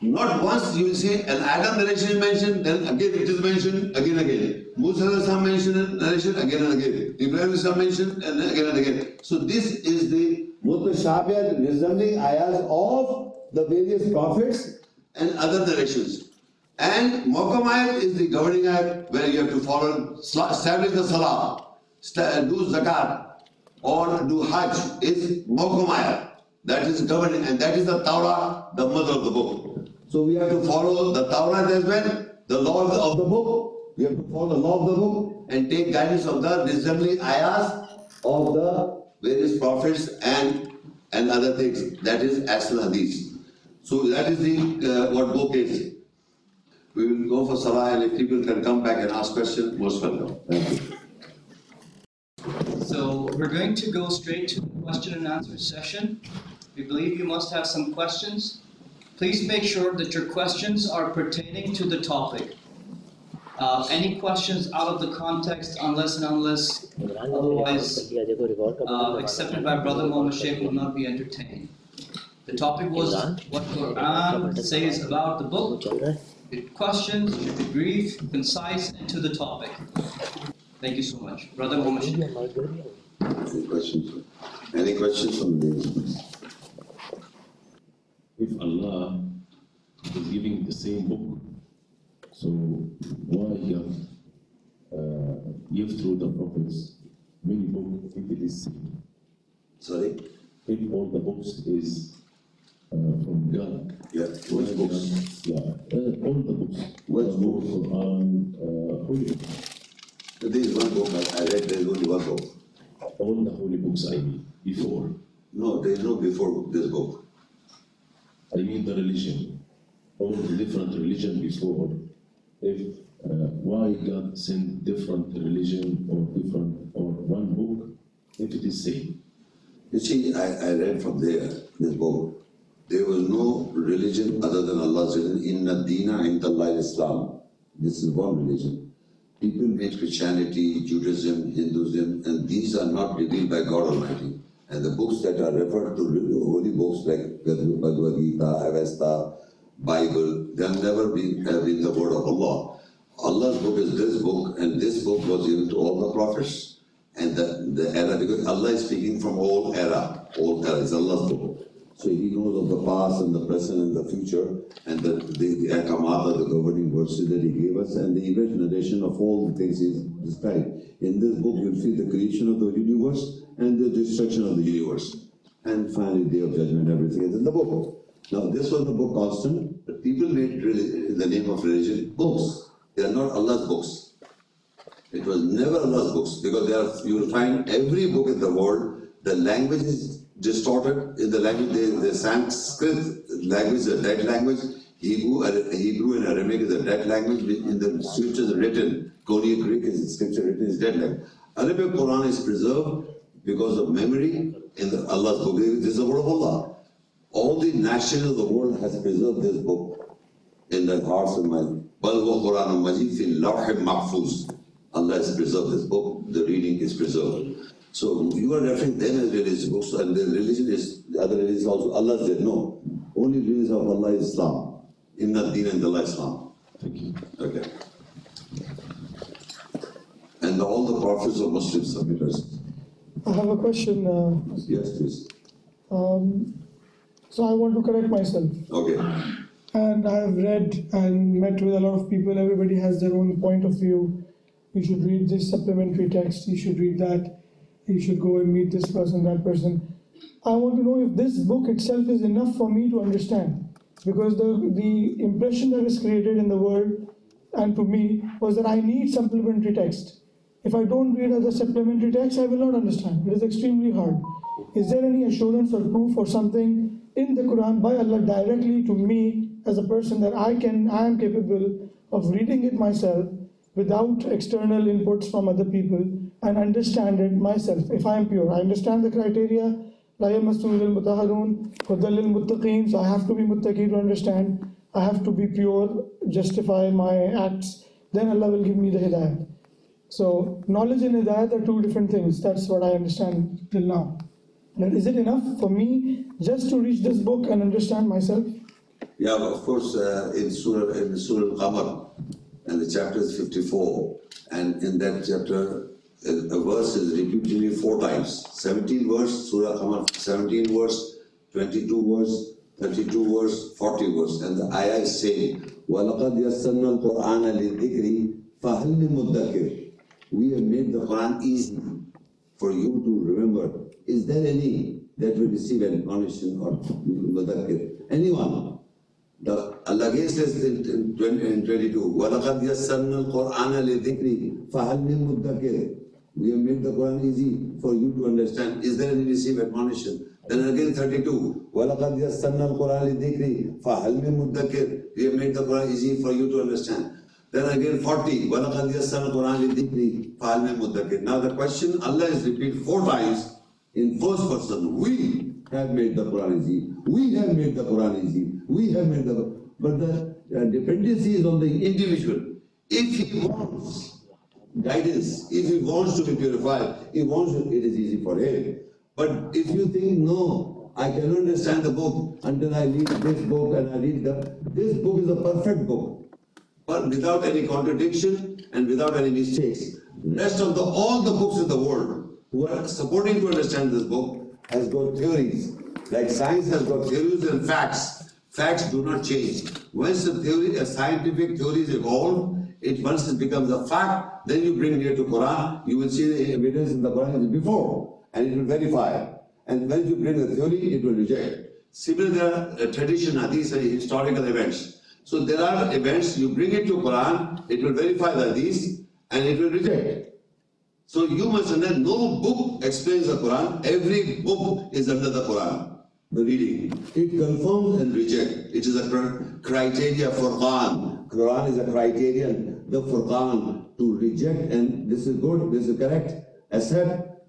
Not once you will see an Adam narration is mentioned, then again it is mentioned, again and again. Musa mentioned, narration, again and again. Ibrahim is mentioned, and again and again. So this is the mutashabih resembling ayahs of the various prophets and other narrations. And Muhkam ayat is the governing ayat where you have to follow, establish the salah, do zakat, or do hajj is Muhkam ayat. That is governing, and that is the Torah, the mother of the book. So we have to follow the Torah as well, the law of the book. We have to follow the law of the book and take guidance of the resembling ayahs of the various prophets and and other things. That is Asal Hadith. So that is the uh, what book is. We will go for Salah and if people can come back and ask questions, most welcome. Thank you. So we're going to go straight to the question and answer session. We believe you must have some questions. Please make sure that your questions are pertaining to the topic. Uh, any questions out of the context, unless and unless otherwise uh, accepted by Brother Mohammed Sheikh, will not be entertained. The topic was what Quran says about the book. The questions should be brief, concise, and to the topic. Thank you so much. Brother Mohammed Any questions? Any questions from the If Allah is giving the same book, so why God uh, give through the prophets many books if it is same? Sorry? If all the books is from God. Yeah, which books? Yeah, uh, all the books. Which books? Quran, uh, Holy Book. There is one book I I read, there is only one book. All the holy books I mean, before. No, there is no before this book. I mean the religion. All the different religion before. If uh, why God sent different religion or different or one book if it is same. You see, I, I read from there, this book. There was no religion other than Allah's religion. Inna dina indallahi Islam. This is one religion. People made Christianity, Judaism, Hinduism, and these are not revealed by God Almighty. And the books that are referred to, holy books like Bhagavad Gita, Avesta, Bible, they have never been, have been the word of Allah. Allah's book is this book, and this book was given to all the prophets. And the, the era, because Allah is speaking from all era, all era, it's Allah's book. So he knows of the past and the present and the future, and the, the, the Akamata, the governing verses that he gave us, and the event narration of all the things he's described. In this book, you'll see the creation of the universe and the destruction of the universe. And finally, day of judgment, everything is in the book. Now, this was the book constant, but people made in the name of religion books. They are not Allah's books. It was never Allah's books because there are, you will find every book in the world, the language is distorted in the language, the, the Sanskrit language is a dead language, Hebrew, uh, Hebrew and Aramaic is a dead language, in the scriptures written, Koine Greek is scripture written is dead language. Arabic Quran is preserved because of memory in the Allah's book. This is the word of Allah. All the nations of the world has preserved this book in their hearts and minds. Bal wa Quran Majid fi mahfuz. Allah has preserved this book, the reading is preserved. So you are referring them as religious books, and the religion is, the other religion also, Allah said no. Only religion of Allah is Islam. Inna Deen and Allah Islam. Thank you. Okay. And all the prophets of Muslims are believers. I have a question. Uh, Yes, please. um, so I want to correct myself. Okay. And I have read and met with a lot of people. Everybody has their own point of view. You should read this supplementary text. You should read that. You should go and meet this person, that person. I want to know if this book itself is enough for me to understand. Because the, the impression that is created in the world and to me was that I need supplementary text. If I don't read other supplementary text, I will not understand. It is extremely hard. Is there any assurance or proof or something in the Quran by Allah directly to me as a person that I can I am capable of reading it myself without external inputs from other people and understand it myself if I am pure. I understand the criteria. So I have to be muttaqi to understand. I have to be pure, justify my acts. Then Allah will give me the hidayah. So knowledge and hidayah are two different things. That's what I understand till now. But is it enough for me just to reach this book and understand myself? Yeah, of course, uh, in Surah in Surah Al-Qamar, and the chapter is 54, and in that chapter a, a verse is repeatedly four times. 17 verse, Surah Al-Qamar, 17 verse, 22 verse, 32 verse, 40 verse, and the ayah is saying, وَلَقَدْ يَسَّرْنَا الْقُرْآنَ لِلذِّكْرِ فَهَلْ مِن مُدَّكِرٍ We have made the Quran easy for you to remember. Is there any that will receive an admonition or mudakkir? Anyone? The, Allah again says in, in, 20, in 22, وَلَقَدْ يَسَّرْنَا الْقُرْآنَ لِلذِّكْرِ فَهَلْ مِن مُدَّكِرٍ We have made the Quran easy for you to understand. Is there any receive admonition? Then again 32, وَلَقَدْ يَسَّرْنَا الْقُرْآنَ لِلذِّكْرِ فَهَلْ مِن مُدَّكِرٍ We have made the Quran easy for you to understand. Then again 40, وَلَقَدْ يَسَّرْنَا الْقُرْآنَ لِلذِّكْرِ فَهَلْ مِن مُدَّكِرٍ Now the question, Allah is repeated four times in first person. We have made the Quran easy. We have made the Quran easy. We have made the but the uh, dependency is on the individual. If he wants guidance, if he wants to be purified, he wants to, it is easy for him. But if you think, no, I cannot understand the book until I read this book and I read the, this book is a perfect book, but without any contradiction and without any mistakes. Rest of the, all the books in the world who are supporting to understand this book has got theories. Like science has got theories and facts. Facts do not change. Once a theory, a scientific theory is evolved, it once it becomes a fact, then you bring it to Quran, you will see the evidence in the Quran before, and it will verify. And when you bring the theory, it will reject. Similar uh, tradition, hadith, and historical events. So there are events, you bring it to Quran, it will verify the hadith, and it will reject. So you must understand, no book explains the Quran, every book is under the Quran the reading. It confirms and rejects. It is a criteria for Quran. Quran is a criterion, the Furqan, to reject and this is good, this is correct, accept,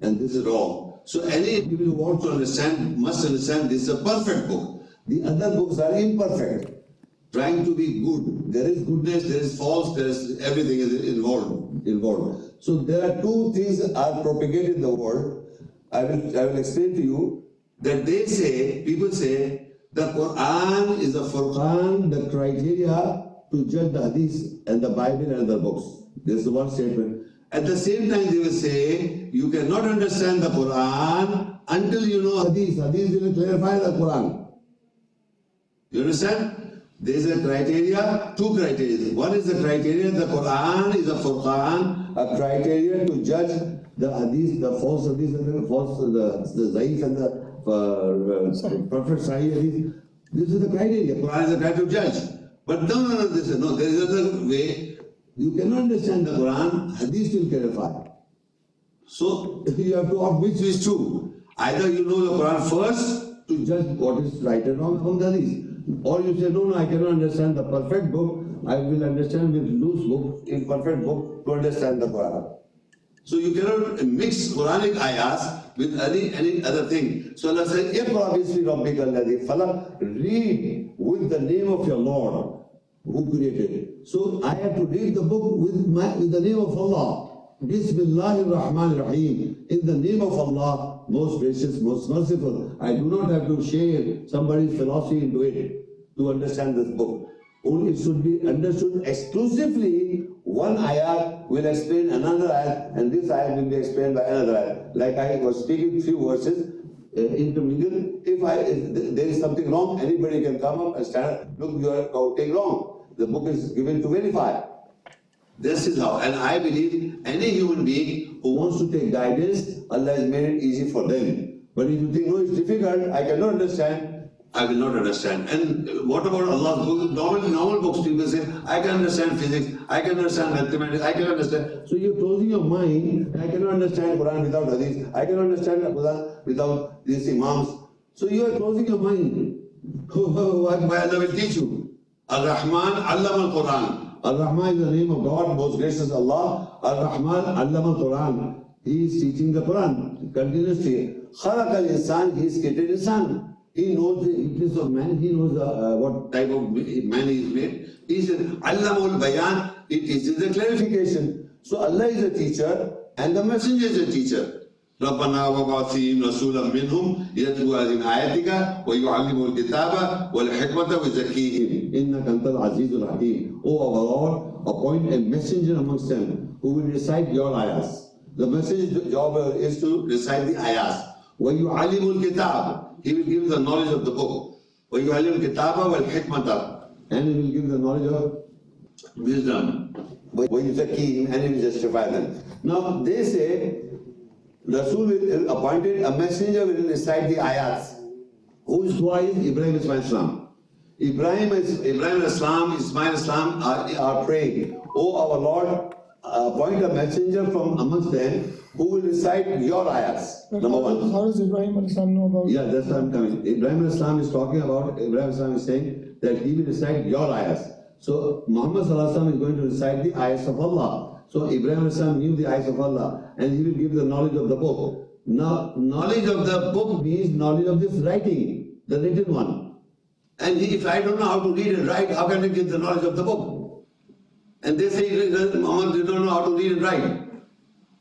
and this is wrong. So any individual who wants to understand must understand this is a perfect book. The other books are imperfect, trying to be good. There is goodness, there is false, there is everything is involved. involved. So there are two things are propagated in the world. I will, I will explain to you that they say, people say, the Quran is the Furqan, the criteria to judge the Hadith and the Bible and other books. This is one statement. At the same time, they will say, you cannot understand the Quran until you know Hadith. Hadith will clarify the Quran. You understand? There is a criteria, two criteria. One is the criteria, the Quran is a Furqan, a criteria to judge the Hadith, the false Hadith and the false, the, the Zaif and the uh, Prophet Sahih This is the criteria. Quran is the criteria to judge. But no, no, no, this is, no, there is another way. You cannot understand the Quran, Hadith will clarify. So you have to opt which is true. Either you know the Quran first to judge what is right and wrong from the Hadith. Or you say, no, no, I cannot understand the perfect book. I will understand with loose book, imperfect book to understand the Quran. So you cannot mix Quranic ayahs with any, any other thing. So Allah said, Iqra bismi rabbika. Read with the name of your Lord who created it. So I have to read the book with, my, with the name of Allah. Bismillahir Rahmanir Rahim. In the name of Allah, most gracious, most merciful. I do not have to share somebody's philosophy into it. to understand this book. Only it should be understood exclusively. One ayat will explain another ayat, and this ayat will be explained by another ayat. Like I was speaking few verses uh, intermingled. If I if there is something wrong, anybody can come up and stand. Look, you are quoting wrong. The book is given to verify. This is how, and I believe any human being who wants to take guidance, Allah has made it easy for them. But if you think, no, it's difficult, I cannot understand, I will not understand. And what about Allah's book? Normal, normal books, people say, I can understand physics, I can understand mathematics, I can understand. so you're closing your mind, I cannot understand Quran without hadith, I cannot understand Quran without these imams. So you are closing your mind. What- Allah will teach you? Ar-Rahman Allama al-Quran. Ar-Rahman is the name of God, most gracious Allah. Ar-Rahman Allama Quran. He is teaching the Quran continuously. Khalaq al-insan, he is created insan. He knows the weakness of man, he knows the, uh, what Type of man he is made. He said, Allama al-Bayan, it teaches the clarification. So Allah is a teacher And the messenger is a teacher. ربنا وبعث فيهم رسولا منهم يتلو عليهم آياتك ويعلمهم الكتاب والحكمة ويزكيهم. Inna kantal azizul hakim. O our Lord, appoint a messenger amongst them who will recite your ayahs. The messenger's job is to Recite the ayahs. ويعلم الكتاب. He will give the knowledge of the book. ويعلم الكتاب والحكمة. and he will give the knowledge of Wisdom. when you say key and he will justify them. Now they say Rasul will appointed a messenger will recite the ayats. Whose dua is Ibrahim Ismail Islam. Ibrahim is Ibrahim Islam, Ismail Islam are, are praying, Oh our Lord, appoint a messenger from amongst them who will recite your ayahs, Number one. how does Ibrahim al-Islam know about Yeah, that's what I'm coming. Ibrahim al-Islam is talking about, Ibrahim al-Islam is saying that he will recite your ayahs. So Muhammad Sallallahu Alaihi Wasallam is going to recite the ayahs of Allah. So Ibrahim al-Islam knew the ayahs of Allah and he will give the knowledge of the book. Now, knowledge of the book means knowledge of this writing, the written one. And if I don't know how to read and write, how can I get the knowledge of the book? And they say Muhammad did not know how to read and write.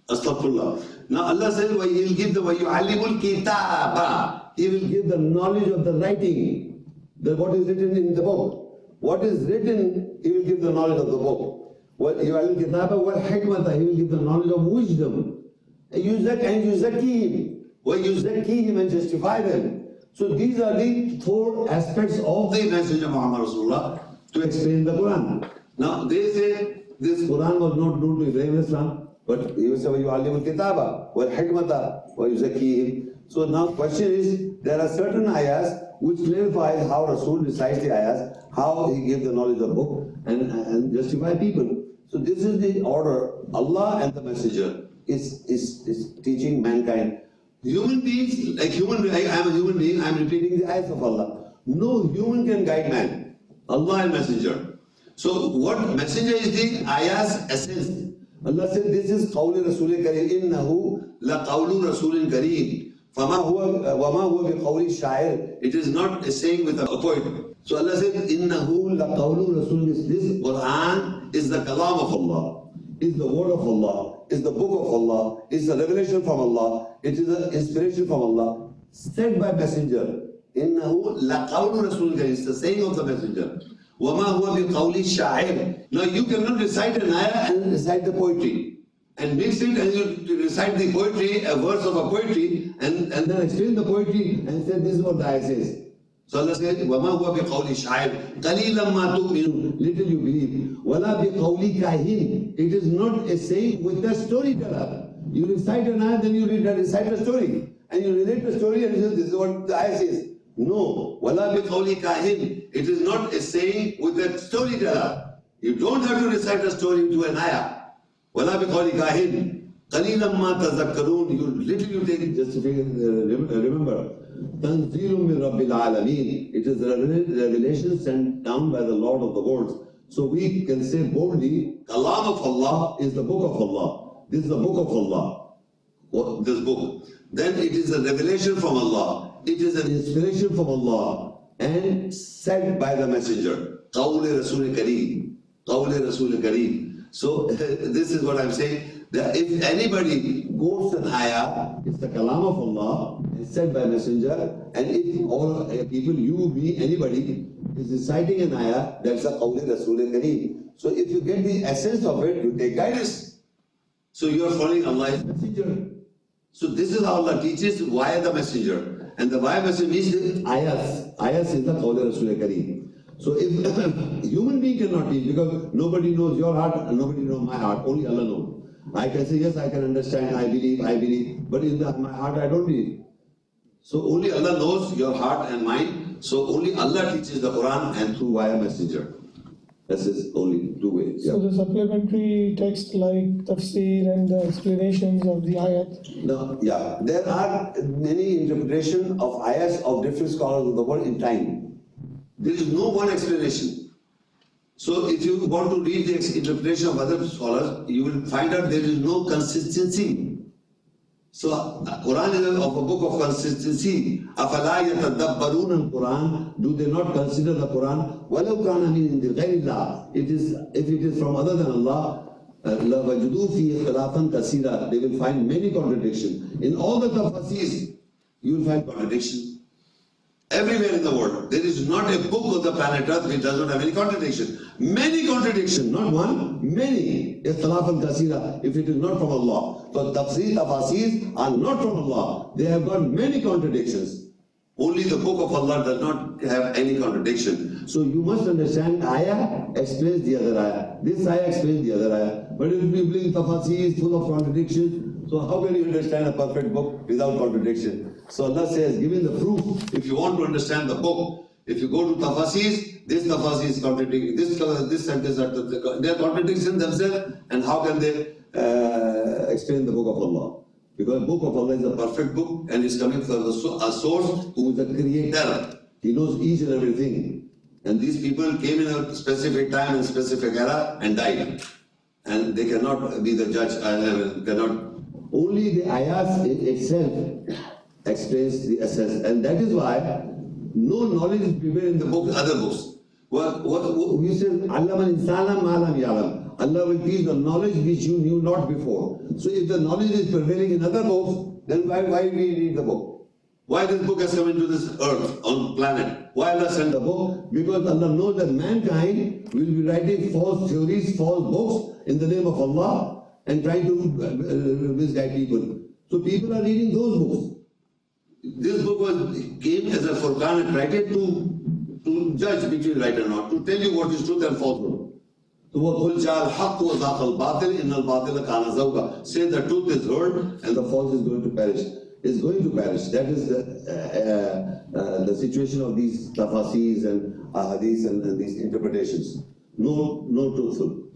Astaghfirullah. Now Allah says, "Why He'll give the وَيُعَلِّمُ الْكِتَابَ He will give the knowledge of the writing, the, what is written in the book. What is written, he will give the knowledge of the book. What يعلم الكتاب والحكمة, he will give the knowledge of wisdom. يزك and يزكيهم. ويزكيهم and justify them. So these are the four aspects of The message of Muhammad Rasulullah. to explain the Quran. Now they say this Quran was not known to Ibrahim Islam, but he was saying يعلم الكتاب والحكمة ويزكيهم. So now question is, there are certain ayahs which clarifies how Rasul recites the ayahs, how he gave the knowledge of book and, and justify people. So this is the order. Allah and the Messenger is, is, is teaching mankind. human beings, like human, I am a human being, I am repeating Repeating the ayahs of Allah. No human can guide man. Allah and Messenger. So what messenger is the ayah's essence? Allah said, this is قول رسول كريم إنه لَقَوْلُ رَسُولٍ كَرِيمٍ وما هو وما هو بقول الشاعر It is not a saying with a poet. So Allah said, إِنَّهُ لقول رسول is this Quran is the kalam of Allah. is the word of Allah, is the book of Allah, is the revelation from Allah, it is the inspiration from Allah, sent by messenger. إِنَّهُ لَقَوْلُ رَسُولٍ كَرِيمٍ It's the saying of the messenger. وَمَا هُوَ بِقَوْلِ الشَّاعِرِ Now you cannot recite an ayah and And recite the poetry. and mix it and you recite the poetry, a verse of a poetry, and, And and then explain the poetry and say this is what the ayah says. so Allah says, وَمَا هُوَ بِقَوْلِ الشَّاعِرِ قَلِيلًا مَا تُؤْمِنُونَ Little you believe. وَلَا بِقَوْلِ كَاهِنٍ It is not a saying with the storyteller. You recite an ayah, then you read, recite the story. And you relate the story and you say, this is what the ayah says. No. وَلَا بِقَوْلِ كَاهِنٍ It is not a saying with a storyteller. You don't have to recite a story to an ayah. وَلَا بِقَوْلِ كَاهِنٍ قَلِيلًا مَا تَذَكَّرُونَ You little you take it. Just to figure, uh, rem- uh, remember, تنزيل من رب العالمين. It is the revel- revelation sent down by the Lord of the worlds. So we can say boldly, Kalam of Allah is the book of Allah. This is the book of Allah. what- this book. Then it is a revelation from Allah. It is an Inspiration from Allah and sent by the messenger. قول رسول كريم قول رسول كريم so this is what I'm saying that if anybody quotes an ayah, it's the kalam of Allah, it's said by messenger, and if all uh, people, you, me, anybody, is reciting an ayah, that's a qawli Rasul Kareem. So if you get the essence of it, you take guidance. So you are following Allah's messenger. So this is how Allah teaches via the messenger. And the via messenger means the ayahs. Ayahs is the qawli Rasul Kareem. So if human being cannot teach because nobody knows your heart and nobody knows my heart, only Allah knows. I can say, yes, I can understand, I believe, I believe, but in the, my heart I don't believe. So only Allah knows your heart and mind. So only Allah teaches the Quran and through via messenger. This is only two ways. So Yeah. the supplementary text like tafsir and the explanations of the ayat. No, yeah. There are many interpretation of ayahs of different scholars of the world in time. There is no one explanation. So if you want to read the interpretation of other scholars, you will find out there is no consistency. So uh, Quran is of a book of consistency. أَفَلَا يَتَدَبَّرُونَ الْقُرْآنِ Do they not consider the Quran? وَلَوْ كَانَ مِنْ عِنْدِ غَيْرِ اللَّهِ It is, if it is from other than Allah, لَوَجُدُوا فِي اخْتِلَافًا كَثِيرًا They will find many contradictions. In all the tafasirs, you will find contradictions. Everywhere in the world, there is not a book of the planet Earth which does not have any contradiction. Many contradictions, not one, many. Ikhtilaf al-kasira, if it is not from Allah. So tafsir, tafasir are not from Allah. They have got many contradictions. Only the book of Allah does not have any contradiction. So you must understand, ayah explains the other ayah. This ayah explains the other ayah. But if you bring tafasir is full of contradictions, so how can you understand a perfect book without contradiction? So Allah says, given the proof, if you want to understand the book, if you go to tafasir, this tafasir is contradicting, this, this sentence, they are contradicting themselves, and how can they uh, explain the book of Allah? Because the book of Allah is a perfect book and is coming from a source who is the creator. He knows each and everything. And these people came in a specific time and specific era and died. And they cannot be the judge, uh, cannot. Only the ayahs itself explains the essence. And that is why no knowledge is prepared in the book, other books. What, what, what he Allah yalam. Allah will teach the knowledge which you knew not before. So if the knowledge is prevailing in other books, then why, why we read the book? Why this book has come into this earth, on planet? Why Allah sent the book? Because Allah knows that mankind will be writing false theories, false books in the name of Allah and trying to uh, uh, misguide people. So people are reading those books. This book was came as a Furqan and written to, to judge between right and wrong, to tell you what is truth and falsehood. So what قُلْ جَاءَ الْحَقُّ وَزَاقَ الْبَاطِلِ إِنَّ الْبَاطِلَ كَانَ زَوْقًا Say the truth is heard and the false is going to perish. Is going to perish. That is the, uh, uh, uh, the situation of these tafasirs and ahadith and, and these interpretations. No, no truthful.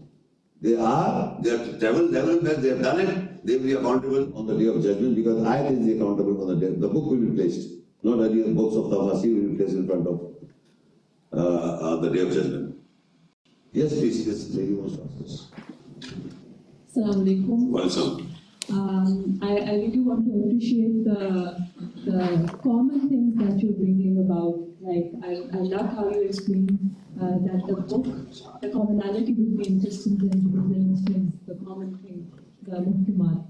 They are, they have traveled level where they have done it, they will be accountable on the day of judgment because ayat is the accountable on the day. The book will be placed. Not earlier books of tafsir will be placed in front of uh, uh, the day of judgment. Yes, please, yes, lady wants to ask this. Assalamu alaikum. Welcome. Um, I, I really want to appreciate the, the common things that you're bringing about. Like, I, I love how you explain uh, that the book, the commonality between Christians and Muslims, the common thing, the muhkimat.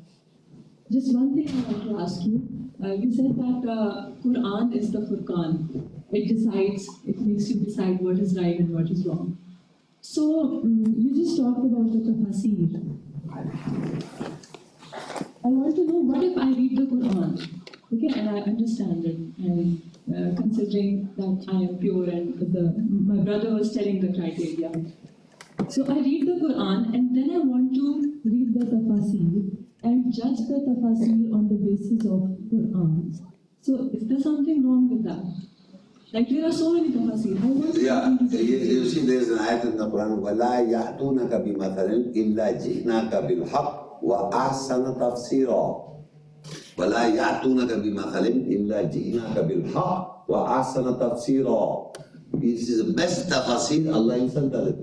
Just one thing I want to ask you. Uh, you said that the Quran is the Furqan. It decides, it makes you decide what is right and what is wrong. So, mm, you just talked about the tafsir. I want to know what if I read the Quran, okay, and I understand it, and uh, considering that I am pure and the my brother was telling the criteria. So I read the Quran and then I want to read the tafsir and judge the tafsir on the basis of Quran. So is there something wrong with that? Like there are so many tafsir. I want to Yeah, read the you, you see, there is an ayat in the Quran, وَلَا يَأْتُونَكَ بِمَثَلٍ إِلَّا جِئْنَاكَ بِالْحَقِّ وَأَحْسَنَ تَفْسِيرًا وَلَا يَأْتُونَكَ بِمَثَلٍ إِلَّا جِئْنَاكَ بِالْحَقِّ وَأَحْسَنَ تَفْسِيرًا This is the best tafsir Allah himself does it.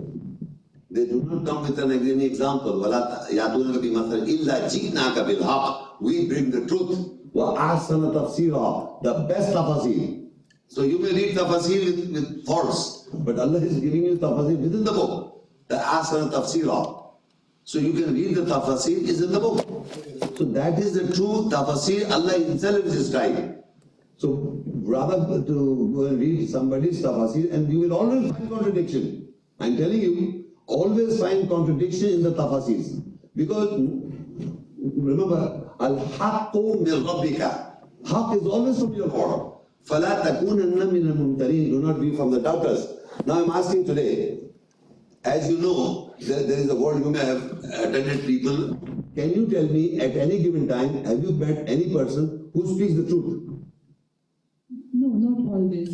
They do not come with an any example. وَلَا يَأْتُونَكَ بِمَثَلٍ إِلَّا جِئْنَاكَ بِالْحَقِّ We bring the truth. وَأَحْسَنَ تَفْسِيرًا The best tafsir. So you may read tafsir with, with faults, but Allah is giving you tafsir within the book, the asana tafsira. So you can read the tafsir is in the book. So that is the true tafsir Allah Himself is describing. So rather to go and read somebody's tafsir and you will always find contradiction. I'm telling you, always find contradiction in the tafsirs. Because remember, al-haqqu min rabbika. Haqq is always from your Lord. فَلَا تَكُونَنَّ مِنَ الْمُمْتَرِينَ Do not be from the doubters. Now I'm asking today, as you know, there, there is a world, you may have attended people. Can you tell me at any given time, have you met any person who speaks the truth? No, not always.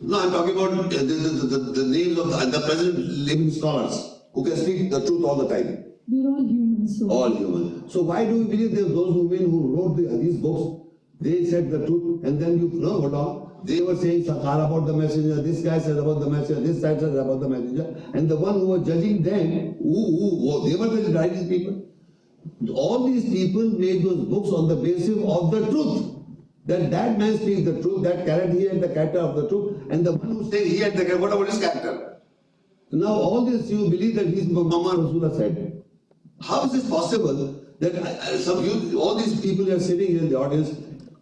No, I'm talking about the, the, the, the names of the, the present living scholars who can speak the truth all the time. We're all humans, so. All human. So why do you believe those women who wrote the, these books, they said the truth and then you know what on? They were saying Sakar about the messenger, this guy said about the messenger, this guy said about the messenger, and the one who was judging them, who, who, who they were the righteous people. All these people made those books on the basis of the truth. That that man speaks the truth, that character he had the character of the truth, and the one who said he had the character, what about his character? Now all this you believe that he's Muhammad Rasulullah said. How is this possible that I- I- some you, all these people are sitting here in the audience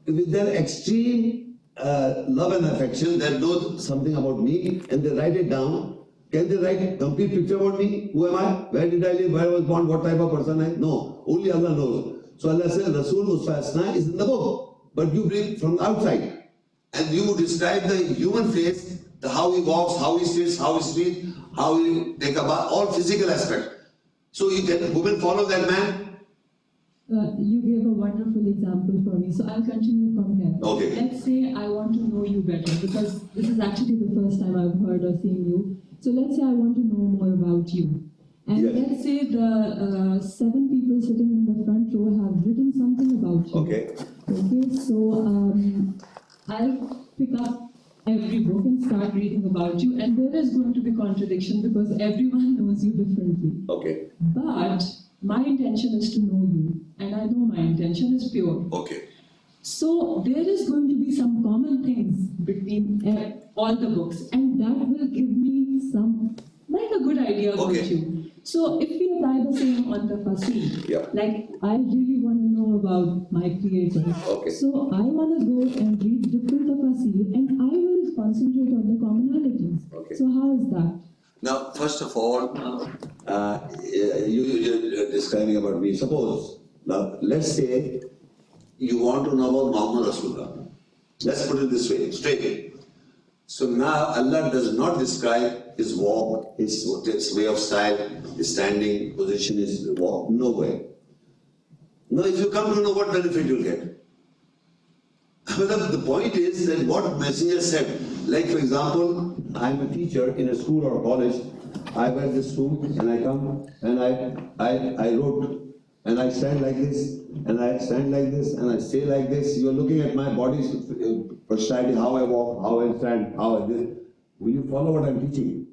with their extreme uh, love and affection, they know something about me and they write it down. Can they write complete picture about me? Who am I? Where did I live? Where I was born? What type of person I? No, only Allah knows. So Allah says Rasul Usfasna is in the book, but you bring from outside. And you describe the human face, the how he walks, how he sits, how he speaks, how he take a bath, all physical aspect. So you can women follow that man? Uh, you gave a wonderful example for me, so I'll continue from here. Okay. Let's say I want to know you better because this is actually the first time I've heard or seen you. So let's say I want to know more about you. And Yes. let's say the uh, seven people sitting in the front row have written something about you. Okay. Okay, so um, I'll pick up every book and start reading about you, and there is going to be contradiction because everyone knows you differently. Okay. But my intention is to know you, and I know my intention is pure. Okay. So there is going to be some common things between uh, all the books, and that will give me some like a good idea about Okay. you. So if we apply the same on the Fasih, Yeah. like I really want to know about my creator. Okay. So I want to go and read different Tafasir, and I will concentrate on the commonalities. Okay. So how is that? Now, first of all, uh, you, you're describing about me. Suppose, now, let's say you want to know about Muhammad Rasulullah. Let's put it this way, straight. So now Allah does not describe his walk, his, his way of style, his standing position, his walk, no way. Now, if you come to know what benefit you'll get. But the point is that what messenger said, like for example, I'm a teacher in a school or a college, I wear this suit and I come and I, I, I wrote and I stand like this and I stand like this and I stay like this. You're looking at my body's uh, personality, how I walk, how I stand, how I this. Will you follow what I'm teaching?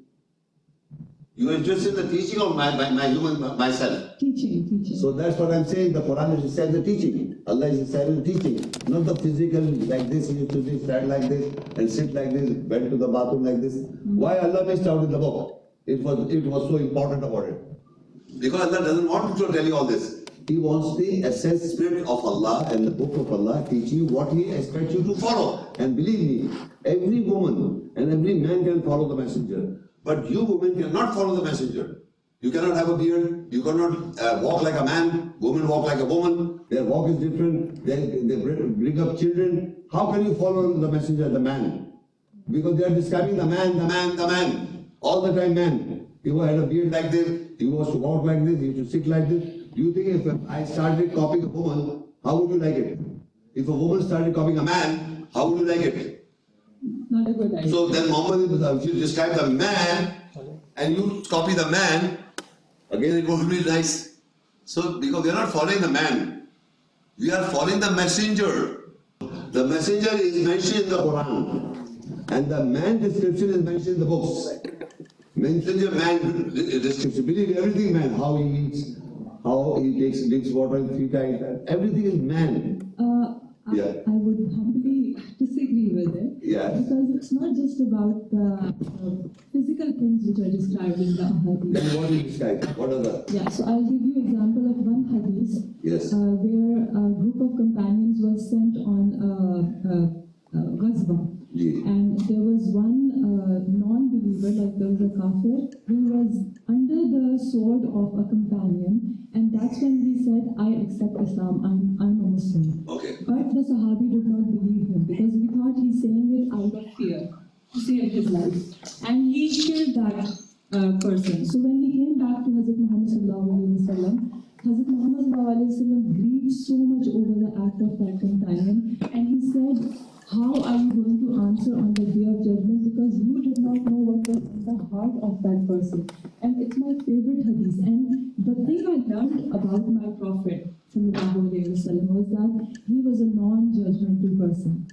You are interested in the teaching of my, my, my human myself. Teaching, teaching. So that's what I'm saying. The Quran is inside the teaching. Allah is inside the teaching. Not the physical, like this, you have to be stand like this and sit like this, went to the bathroom like this. Hmm. Why Allah missed out in the book? It was it was so important about it. Because Allah doesn't want to tell you all this. He wants the essence spirit of Allah and the book of Allah teach you what He expects you to follow. And believe me, every woman and every man can follow the messenger. But you women cannot follow the messenger. You cannot have a beard. You cannot uh, walk like a man. Women walk like a woman. Their walk is different. They, they bring up children. How can you follow the messenger, the man? Because they are describing the man, the man, the man. All the time, man. He had a beard like this. He was to walk like this. He used to sit like this. Do you think if I started copying a woman, how would you like it? If a woman started copying a man, how would you like it? Not a good idea. So then Muhammad, if you describe the man and you copy the man, again it would be nice. So because we are not following the man, we are following the messenger. The messenger is mentioned in the Quran, and the man description is mentioned in the books. Messenger man description, believe everything man, how he eats, how he takes drinks water three times, everything is man. Uh, I, Yeah. I would humbly disagree with it. Yeah. Because it's not just about the uh, physical things which are described in the hadith. Then what do you describe? What are the? Yeah, so I'll give you example of one hadith Yes. uh, where a group of companions was sent on a, a, a ghazwa. And there was one uh, non-believer, like there was a kafir, who was under the sword of a companion, and that's when he said, "I accept Islam. I'm I'm a Muslim." Okay. But the Sahabi did not believe him because he thought he's saying it out of fear to save his life, and he killed that uh, person. So when he came back to Hazrat Muhammad sallallahu alaihi wasallam, Hazrat Muhammad sallallahu alaihi wasallam grieved so much over the act of that companion, and he said, "How are you going to answer on the day of judgment? Because you did not know what was in the heart of that person." And it's my favorite hadith. And the thing I learned about my prophet wasallam was that he was a non-judgmental person.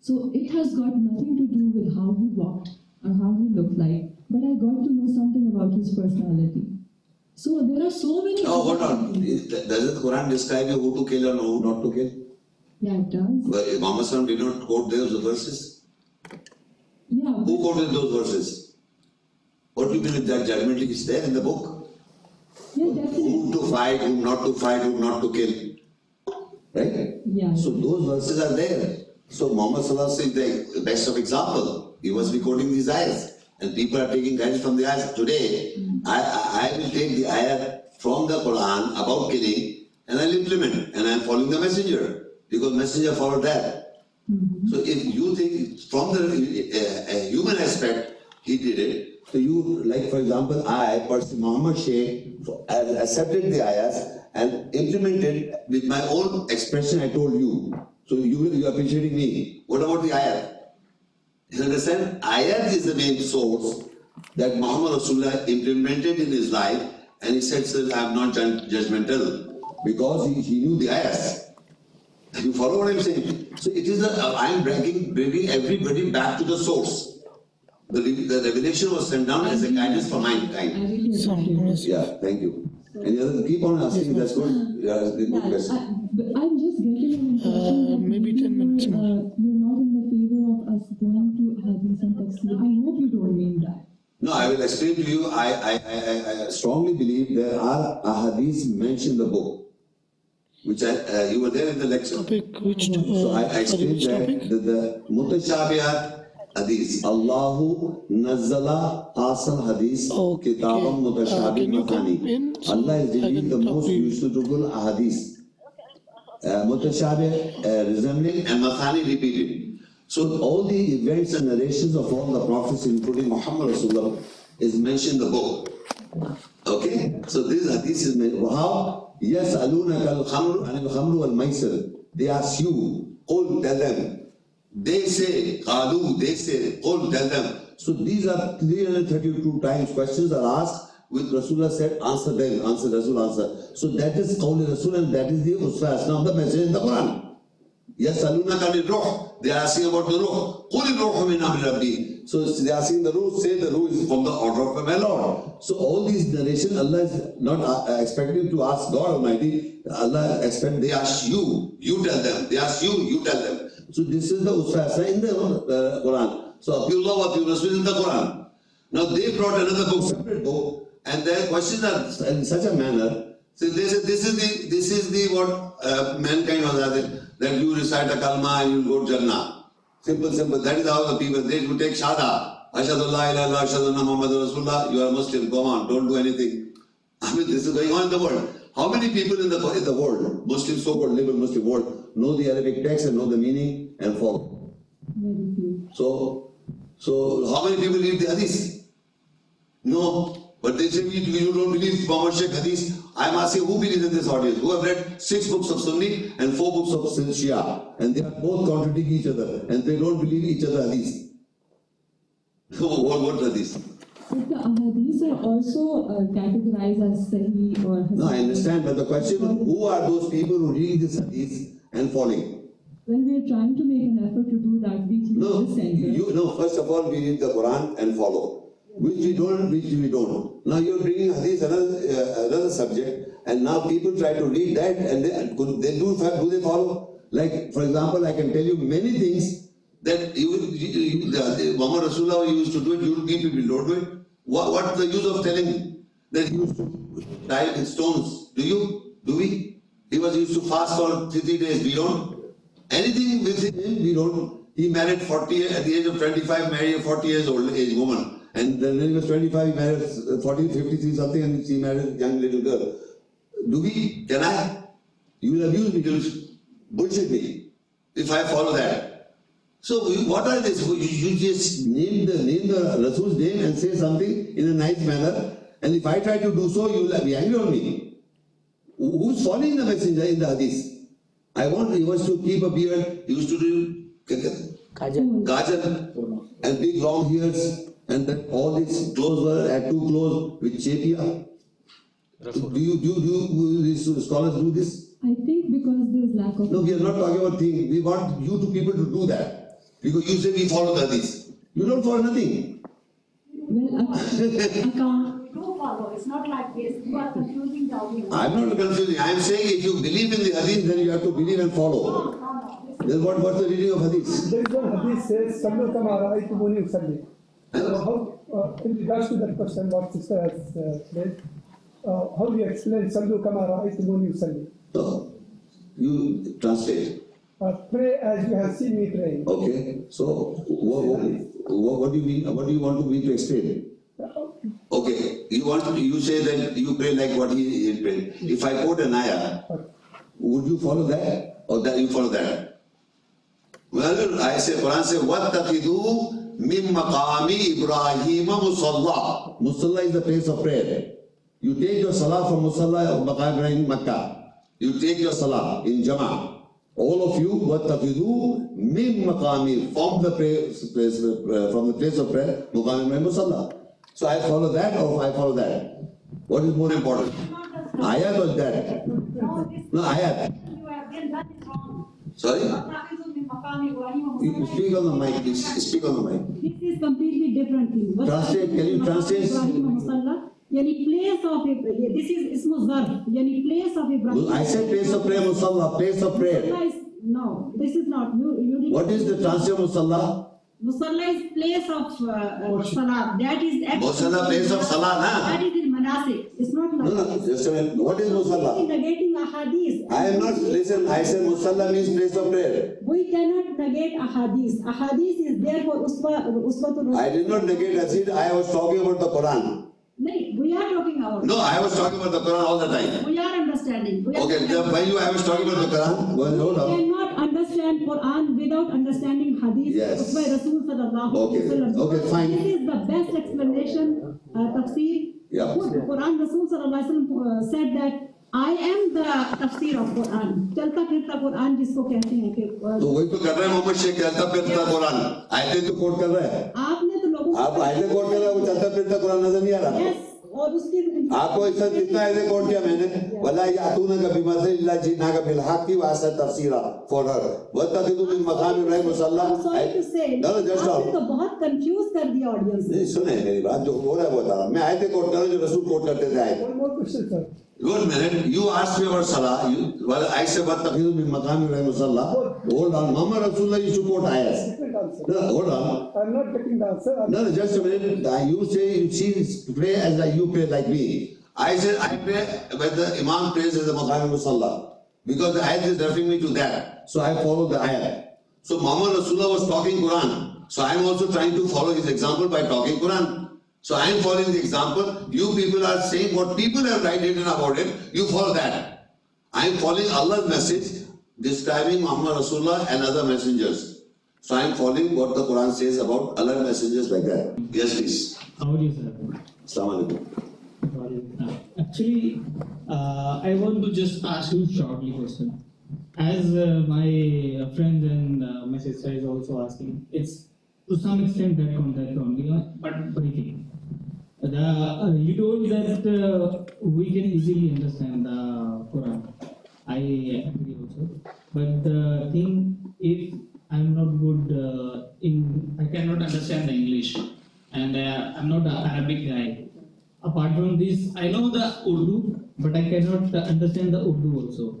So it has got nothing to do with how he walked or how he looked like, but I got to know something about his personality. So there are so many. Oh, hold on. Does the Quran describe you who to kill and who not to kill? Yeah, it does. But Muhammad Sallam did not quote those verses. Yeah. Who quoted those verses? What do you mean with that judgment is there in the book? Yeah, definitely. Whom to fight, whom not to fight, whom not to kill. Right? Yeah. So those verses are there. So Muhammad is the best of example. He must be quoting these ayahs. And people are taking guidance from the ayahs. Today, mm. I, I, I will take the ayah from the Quran about killing and I'll implement and I'm following the messenger because messenger followed that. So if you think from the uh, uh, human aspect, he did it. So you, like for example, I, person Muhammad Sheikh, has accepted the ayahs and implemented with my own expression I told you. So you are appreciating me. What about the ayah? You understand? Ayat is the main source that Muhammad Rasulullah implemented in his life and he said, Sir, I am not judgmental because he, he knew the ayahs. You follow what I'm saying? So it is the, uh, I am bringing, bringing everybody back to the source. The, the revelation was sent down as a guidance for I mankind. really appreciate. Yeah, thank you. Any other, keep on asking, that's good. Yeah, that's good question. I, but I'm just getting an impression that maybe 10 you're, minutes more. Uh, you're not in the favor of us going to hadith and tafsir. I hope you don't mean that. No, I will explain to you. I, I, I, I- I strongly believe there are ahadith mentioned in the book, which I, uh, you were there in the lecture. Topic which uh, So I, I sorry, explained that the, the mutashabihat hadith. Allahu nazzala asal hadith Okay. kitabam Uh, mutashabih can you come mathani. in so Allah is revealed the most useful ahadith. Uh, mutashabih, uh, resembling and mathani repeated. So all the events and narrations of all the prophets, including Muhammad Rasulullah, is mentioned in the book. So this hadith is made. How? Yas'alunaka al-khamr and khamr al-maisir. They ask you, Qul tell them. They say, Qalu, they say, Qul tell them. So these are 332 times questions are asked with Rasulullah said, answer them, answer, Rasul answer. So that is called Rasul and that is the Usra Asna of the message in the Quran. Yas'alunaka al-ruh. They are asking about the ruh. Qul ruh min amri rabbi. So they are asking the ruh. Say the ruh is from the order of my Lord. So all these narration, Allah is not uh, expecting to ask God Almighty. Allah expect they ask you. You tell them. They ask you. You tell them. So this is the uswa in the uh, Quran. So Abdullah wa Rasul in the Quran. Now they brought another book, separate book, and their questions are in such a manner. So they said this is the this is the what uh, mankind was having that you recite a kalma and you go to Jannah. Simple, simple. That is how the people they will take shahada. Ashhadu la ilaha illallah, ashhadu anna Muhammad Rasulullah. You are Muslim. Go on, don't do anything. I mean, this is going on in the world. How many people in the in the world, Muslim so-called liberal Muslim world, know the Arabic text and know the meaning and follow? So, so how many people read the hadith? No. But they say you, you don't believe Muhammad Sheikh hadith. I'm asking who believes in this audience? Who have read six books of Sunni and four books of Shia, and they are both contradicting each other, and they don't believe each other hadith. what what hadith? But the ahadith are also uh, categorized as Sahih or Hasan. No, I understand, but the question is, who are those people who read this hadith and following? When we are trying to make an effort to do that. We No, the center. you no. First of all, we read the Quran and follow, which we don't, which we don't. Now you're bringing hadith another uh, another subject, and now people try to read that, and they, they do do they follow? Like for example, I can tell you many things that Muhammad Rasulullah used to do it, you people don't do it. What, what's the use of telling that he used to die with stones? Do you? Do we? He was used to fast for 30 days. We don't. Anything with him, we don't. He married 40 at the age of 25, married a 40 years old age woman. And then when he was 25, he married uh, 40, 53 something, and she married a young little girl. Do we? Can I? You will abuse me, you will bullshit me if I follow that. So what are this? You, you just name the name the Rasul's name and say something in a nice manner. And if I try to do so, you will be angry on me. Who's following the messenger in the hadith? I want he was to keep a beard. He used to do kajal and big long hairs, and that all his clothes were at too close with chepia. Do you do you, do you, these scholars do this? I think because there's lack of. No, we are not talking about things. We want you to people to do that. Because you say we follow the hadith. You don't follow nothing. Well, I, I can't. do follow. It's not like this. You are confusing the audience. I'm not confusing. I'm saying if you believe in the hadith, then you have to believe and follow. no, no. This Then what, what's the reading of hadith? There is one hadith says, Sallu kama ra'aytumuni usalli. How, in regards to that question, what sister has uh, said, uh, how do you explain Sallu kama ra'aytumuni usalli? So, you translate. Uh, pray as you have seen me pray. Okay, so what, what, what do you mean? What do you want me to explain? Okay, you want you say that you pray like what he, he prayed. If I quote an ayah, would you follow that or that you follow that? Well, I say Quran say what taqidu Mim maqami Ibrahim musalla. Musalla is the place of prayer. You take your salah from musalla of Maqam Ibrahim Makkah. You take your salah in Jama. All of you, what do you do? mim maqami from the place, uh, from the place of prayer, maqami musalla. So I follow that or I follow that. What is more important? Ayat or that? No, ayat. Sorry. You speak on the mic, please. Speak on the mic. This is completely different thing. What translate, can you translate? yani place of this is इसमें verb yani place of Ibrahim. I said place of prayer musalla place of prayer. No, this is not you. you what is the translation musalla? Musalla is place of uh, uh salah. That is. Musalla place of salah, na. That is in manasik. It's not like. No, no, just a minute. What is Musalla? Negating ahadith. I am not, listen, I said Musalla means place of prayer. We cannot negate ahadith. Ahadith is there for uswa, uswatul I did not negate Asid, I was talking about the Quran. No, we are talking about. No, I was talking about the Quran all the time. We are understanding. We are Okay, when you, I was talking about the Quran, well, hold We cannot understand Quran without understanding Hadith Yes. by Rasul sallallahu Okay. Okay, fine. This is the best explanation, uh, tafsir. Yeah. What Quran Rasul sallallahu alaihi said that I am the تفسیر of Quran. چلتا پھرتا قرآن جس کو کہتے ہیں کہ تو وہی تو کر رہے ہیں محمد شیخ چلتا پھرتا قرآن. آیتیں تو کوٹ کر رہا ہے آپ نے تو لوگوں آپ آیتیں کوٹ کر رہے ہیں وہ چلتا پھرتا قرآن نظر نہیں آ رہا. آپ کو جتنا ایسے کوٹ کیا میں نے وَلَا يَعْتُونَ کا بِمَثِلِ اللَّهِ جِنَا جی کا بالحق کی وَعَسَ تَفْسِيرَ for her وَتَّقِدُ مِن مَقَامِ رَحِمُ صَلَّهُ I'm sorry to say no, no, just آپ تو بہت کنفیوز کر دیا آڈینس نہیں سنیں میری بات جو ہو رہا ہے بتا رہا میں آیتیں کوٹ کر جو رسول کوٹ کرتے تھے آیتیں You married, you asked me about Salah. You, well, I said, but tafidu bin maqam Ibrahim Salah. Hold on. Muhammad Rasulullah used to quote ayahs. No, hold on. I'm not getting the answer. No, no, just a minute. You say, you see, pray as like you pray like me. I said, I pray when the Imam prays as the maqam Salah. Because the ayah is referring me to that. So I follow the ayah. So Muhammad Rasulullah was talking Quran. So I'm also trying to follow his example by talking Quran. So I'm following the example. You people are saying what people have written about it. You follow that. I'm following Allah's message describing Muhammad Rasulullah and other messengers. So I'm following what the Quran says about other messengers like that. Yes, please. How do you say? Assalamu alaikum. Actually, uh, I want to just ask you shortly question. As uh, my friend and uh, my sister is also asking, it's to some extent that contact only, but briefly. The, uh, you told that uh, we can easily understand the Quran. I agree also. But the thing, if I'm not good uh, in, I cannot understand the English, and uh, I'm not an Arabic guy. Apart from this, I know the Urdu, but I cannot understand the Urdu also.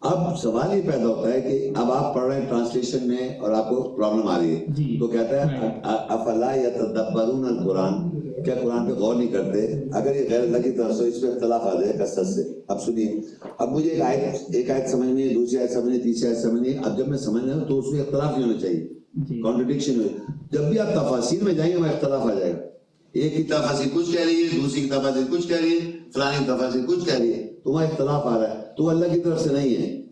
اب سوال یہ پیدا ہوتا ہے کہ اب آپ پڑھ رہے ہیں ٹرانسلیشن میں اور آپ کو پرابلم آ رہی ہے۔ جی۔ تو کہتا ہے افلا یا تدبرون القرآن؟ کیا قرآن پہ غور نہیں کرتے؟ اگر یہ غیر اللہ کی طرف سے اس پہ اختلاف آ جائے کثرت سے۔ اب سنیے اب مجھے ایک آیت ایک آیت سمجھنی ہے دوسری آیت سمجھنی ہے تیسری آیت سمجھنی ہے اب جب میں سمجھ رہا ہوں تو اس میں اختلاف نہیں ہونا چاہیے۔ جی۔ کانٹرڈکشن ہو جب بھی آپ تفاصیر میں جائیں گے وہاں اختلاف آ جائے گا۔ ایک کی تفاصیر کچھ کہہ رہی ہے دوسری کی تفاصیر کچھ کہہ رہی ہے فلانی کی تفاصیر کچھ کہہ رہی ہے تو وہاں اختلاف آ رہا ہے۔ تو اللہ کی طرف سے نہیں ہے۔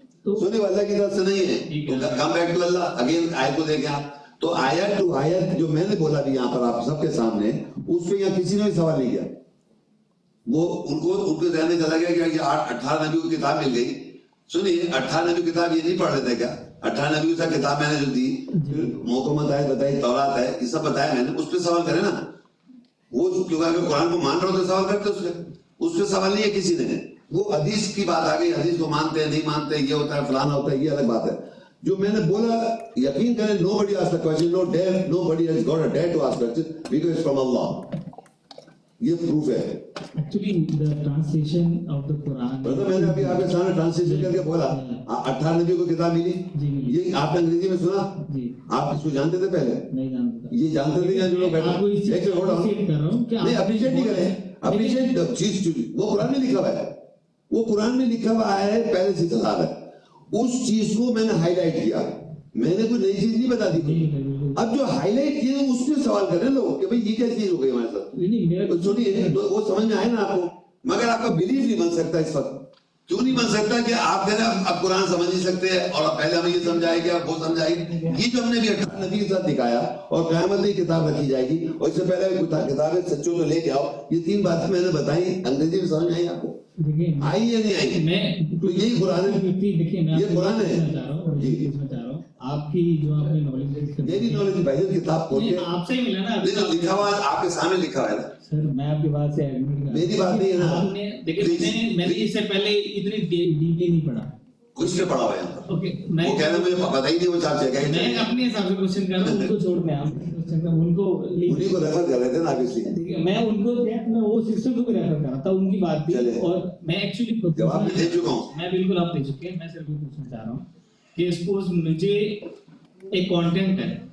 سنے وہ اللہ کی طرف سے نہیں ہے۔ Come back to Allah again آیت کو دیکھیں آپ۔ تو آیت ٹو آیت جو میں نے بولا بھی یہاں پر آپ سب کے سامنے اس پہ یہاں کسی نے بھی سوال نہیں کیا۔ وہ ان کو ان کے ذہن میں چلا گیا کہ اٹھارہ نبی کی کتاب مل گئی۔ سنیے اٹھارہ نبی کتاب یہ نہیں پڑھ لیتے کیا؟ اٹھارہ نبی سا کتاب میں نے جو دی محکمت ہے بتائی تورات ہے یہ سب بتایا میں نے اس پہ سوال کرے نا۔ وہ کیونکہ قرآن کو مان رہا ہو تو سوال کرتے اس پہ۔ اس پہ سوال نہیں ہے کسی نے۔ وہ حدیث کی بات آگئی حدیث کو مانتے ہیں نہیں مانتے یہ ہوتا ہے فلانا ہوتا ہے یہ الگ بات ہے۔ جو میں نے بولا یقین کریں نو بڑی آس کوشن no dear nobody has got a date to ask question because from اللہ یہ پروف ہے۔ میں نے ابھی کے سامنے ٹرانسلیشن کر کے بولا۔ اٹھارہ نبیوں کو کتاب ملی؟ یہ آپ نے انگریزی میں سنا؟ آپ اس کو جانتے تھے پہلے؟ یہ جانتے تھے جو لوگ بیٹھے؟ ایک نہیں اپریشیٹ نہیں کریں اپریشیٹ چیز وہ قرآن میں لکھا ہوا ہے۔ وہ قرآن میں لکھا ہوا ہے پہلے سے چلا رہا ہے اس چیز کو میں نے ہائی لائٹ کیا۔ میں نے کوئی نئی چیز نہیں بتا دی۔ اب جو ہائی لائٹ کیے اس پہ سوال کر رہے ہیں لوگ کہ یہ کیا چیز ہو گئی ہمارے ساتھ؟ وہ سمجھ میں آئے نا آپ کو۔ مگر آپ کا بلیف نہیں بن سکتا اس وقت۔ کیوں نہیں بن سکتا کہ آپ کہہ رہے اب قرآن سمجھ نہیں سکتے اور اب پہلے ہمیں یہ سمجھائے گی اب وہ سمجھائے گی یہ جو ہم نے بھی اٹھا نبی کے ساتھ دکھایا اور قیامت میں کتاب رکھی جائے گی اور اس سے پہلے کتابیں سچوں کو لے کے آؤ۔ یہ تین باتیں میں نے بتائیں انگریزی میں سمجھ آئی آپ کو؟ آئی یا نہیں آئی؟ تو یہی قرآن ہے۔ یہ قرآن ہے۔ آپ کی جو آپ نے نالج میری نالج بھائی جان کتاب کھول آپ سے ہی ملا نا۔ نہیں لکھا ہوا آپ کے سامنے لکھا ہے نا۔ سر میں آپ کی بات سے ایگری نہیں میری بات نہیں ہے آپ نے دیکھیں میں نے اس سے پہلے اتنی ڈیپلی نہیں پڑھا۔ کچھ نے پڑھا ہوا ہے اوکے وہ کہہ رہا مجھے پتہ ہی نہیں وہ چار جگہ میں اپنے حساب سے کوسچن کر رہا ہوں ان کو چھوڑ دیں آپ ان کو میں ان کو میں وہ کو بھی ریفر کر رہا ان کی بات بھی۔ اور میں ایکچولی جواب دے چکا ہوں۔ میں بالکل آپ دے چکے ہیں میں صرف پوچھنا چاہ رہا ہوں۔ کہ اس سپوز مجھے ایک کانٹینٹ ہے۔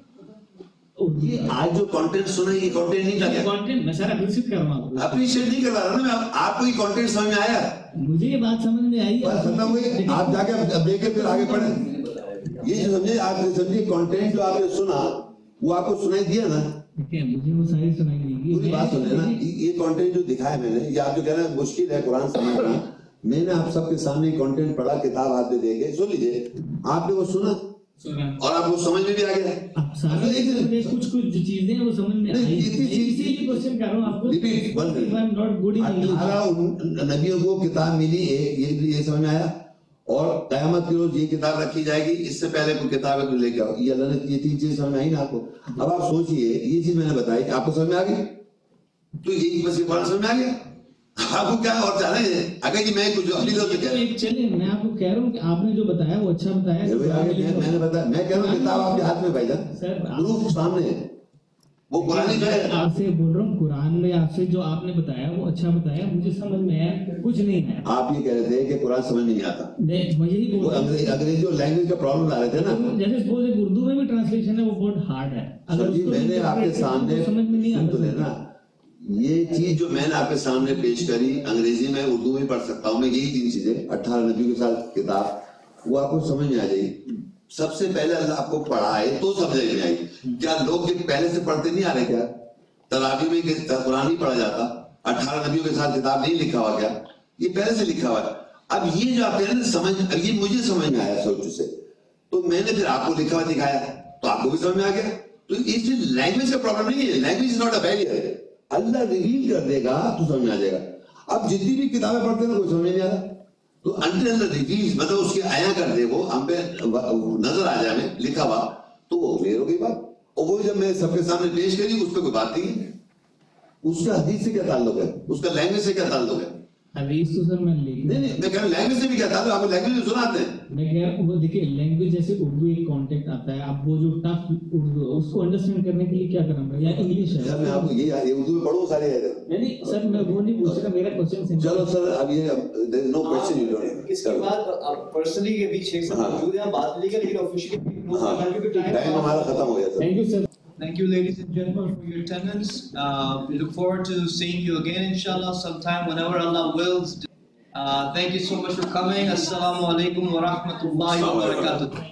آج جو کانٹینٹ سنا یہ کانٹینٹ نہیں تھا کانٹینٹ میں سارا اپریشیٹ کر رہا ہوں۔ اپریشیٹ نہیں کر رہا نا آپ کو یہ کانٹینٹ سمجھ میں آیا؟ مجھے یہ بات سمجھ میں آئی۔ بات ختم ہوئی آپ جا کے اب دیکھیں پھر آگے پڑھیں۔ یہ جو سمجھے آپ نے سمجھے کانٹینٹ جو آپ نے سنا وہ آپ کو سنائی دیا نا۔ مجھے وہ ساری سنائی دی۔ پوری بات سنے نا۔ یہ کانٹینٹ جو دکھایا میں نے یہ آپ جو کہہ رہے ہیں مشکل ہے قرآن سمجھنا۔ میں نے آپ سب کے سامنے کانٹینٹ پڑھا کتاب آپ نے دے گئے سن لیجیے آپ نے وہ سنا؟ اور آپ کو سمجھ میں بھی آ گیا؟ نبیوں کو کتاب ملی یہ سمجھ میں آیا۔ اور قیامت کے روز یہ کتاب رکھی جائے گی اس سے پہلے کوئی کتاب ہے تو لے کے آؤ۔ یہ اللہ نے یہ تین چیز سمجھ آئی نا آپ کو۔ اب آپ سوچئے یہ چیز میں نے بتائی آپ کو سمجھ میں آ گئی؟ تو یہ بس یہ پڑھنا سمجھ میں آ گیا آپ کو کیا اور چاہ رہے ہیں؟ اگر جی میں کچھ اپنی طرف سے کہہ رہا ہوں۔ چلیں میں آپ کو کہہ رہا ہوں کہ آپ نے جو بتایا وہ اچھا بتایا میں نے بتایا میں کہہ رہا ہوں کتاب آپ کے ہاتھ میں بھائی جان۔ پروف سامنے ہے۔ وہ قرآن جی، میں آپ سے بول رہا ہوں قرآن میں آپ سے جو آپ نے بتایا وہ اچھا بتایا مجھے سمجھ میں آیا کچھ نہیں ہے۔ آپ یہ کہہ رہے تھے کہ قرآن سمجھ نہیں آتا۔ میں یہی بول رہا ہوں۔ انگریزی اور لینگویج کا پرابلم لا رہے تھے نا۔ جیسے سپوز ایک اردو میں بھی ٹرانسلیشن ہے وہ بہت ہارڈ ہے۔ اگر جی میں نے آپ کے سامنے سمجھ میں نہیں آتا۔ یہ چیز جو میں نے آپ کے سامنے پیش کری، انگریزی میں اردو میں پڑھ سکتا ہوں، میں یہی تین چیزیں، اٹھارہ نبی کے ساتھ کتاب، وہ آپ کو سمجھ میں آ جائے گی۔ سب سے پہلے اللہ آپ کو پڑھائے تو سمجھ میں آئے گی۔ کیا لوگ یہ پہلے سے پڑھتے نہیں آ رہے کیا؟ تراوی میں قرآن ہی پڑھا جاتا؟ اٹھارہ نبیوں کے ساتھ کتاب نہیں لکھا ہوا کیا؟ یہ پہلے سے لکھا ہوا ہے۔ اب یہ جو آپ کہہ رہے سمجھ یہ مجھے سمجھ میں آیا سوچ سے۔ تو میں نے پھر آپ کو لکھا ہوا دکھایا، تو آپ کو بھی سمجھ میں آ گیا۔ تو اس لینگویج کا پرابلم نہیں ہے۔ Language is not a barrier Allah reveal کر دے گا، تو سمجھ آ جائے گا۔ اب جتنی بھی کتابیں پڑھتے ہیں کوئی سمجھ نہیں آ رہا تو انٹر اللہ ریویل مطلب اس کے آیا کر دے، وہ ہم پہ نظر آ جائے، لکھا ہوا۔ تو وہ کلیئر ہو گئی بات۔ اور وہ جب میں سب کے سامنے پیش کری، اس پہ کوئی بات نہیں ہے۔ اس کا حدیث سے کیا تعلق ہے؟ اس کا لینگویج سے کیا تعلق ہے؟ حدیث تو سر میں لے نہیں نہیں میں کہہ رہا لینگویج سے بھی کہتا ہوں آپ لینگویج میں سناتے ہیں میں کہہ رہا ہوں وہ دیکھیں لینگویج جیسے اردو ایک کانٹیکٹ آتا ہے اب وہ جو ٹف اردو ہے اس کو انڈرسٹینڈ کرنے کے لیے کیا کرنا پڑے؟ یا انگلش ہے۔ سر میں آپ یہ اردو میں پڑھو سارے۔ ہیں نہیں سر میں وہ نہیں پوچھ رہا میرا کوشچن سے چلو سر اب یہ نو کوشچن یو ڈونٹ اس کے بعد اب پرسنلی کے بیچ ایک سب ہاں۔ موجود ہیں بات لیکن افیشلی ٹائم ہمارا ختم ہو گیا sir. Thank you sir Thank you, ladies and gentlemen, for your attendance. Uh, we look forward to seeing you again, inshallah, sometime whenever Allah wills. Uh, thank you so much for coming. Assalamu alaikum wa rahmatullahi wa barakatuh.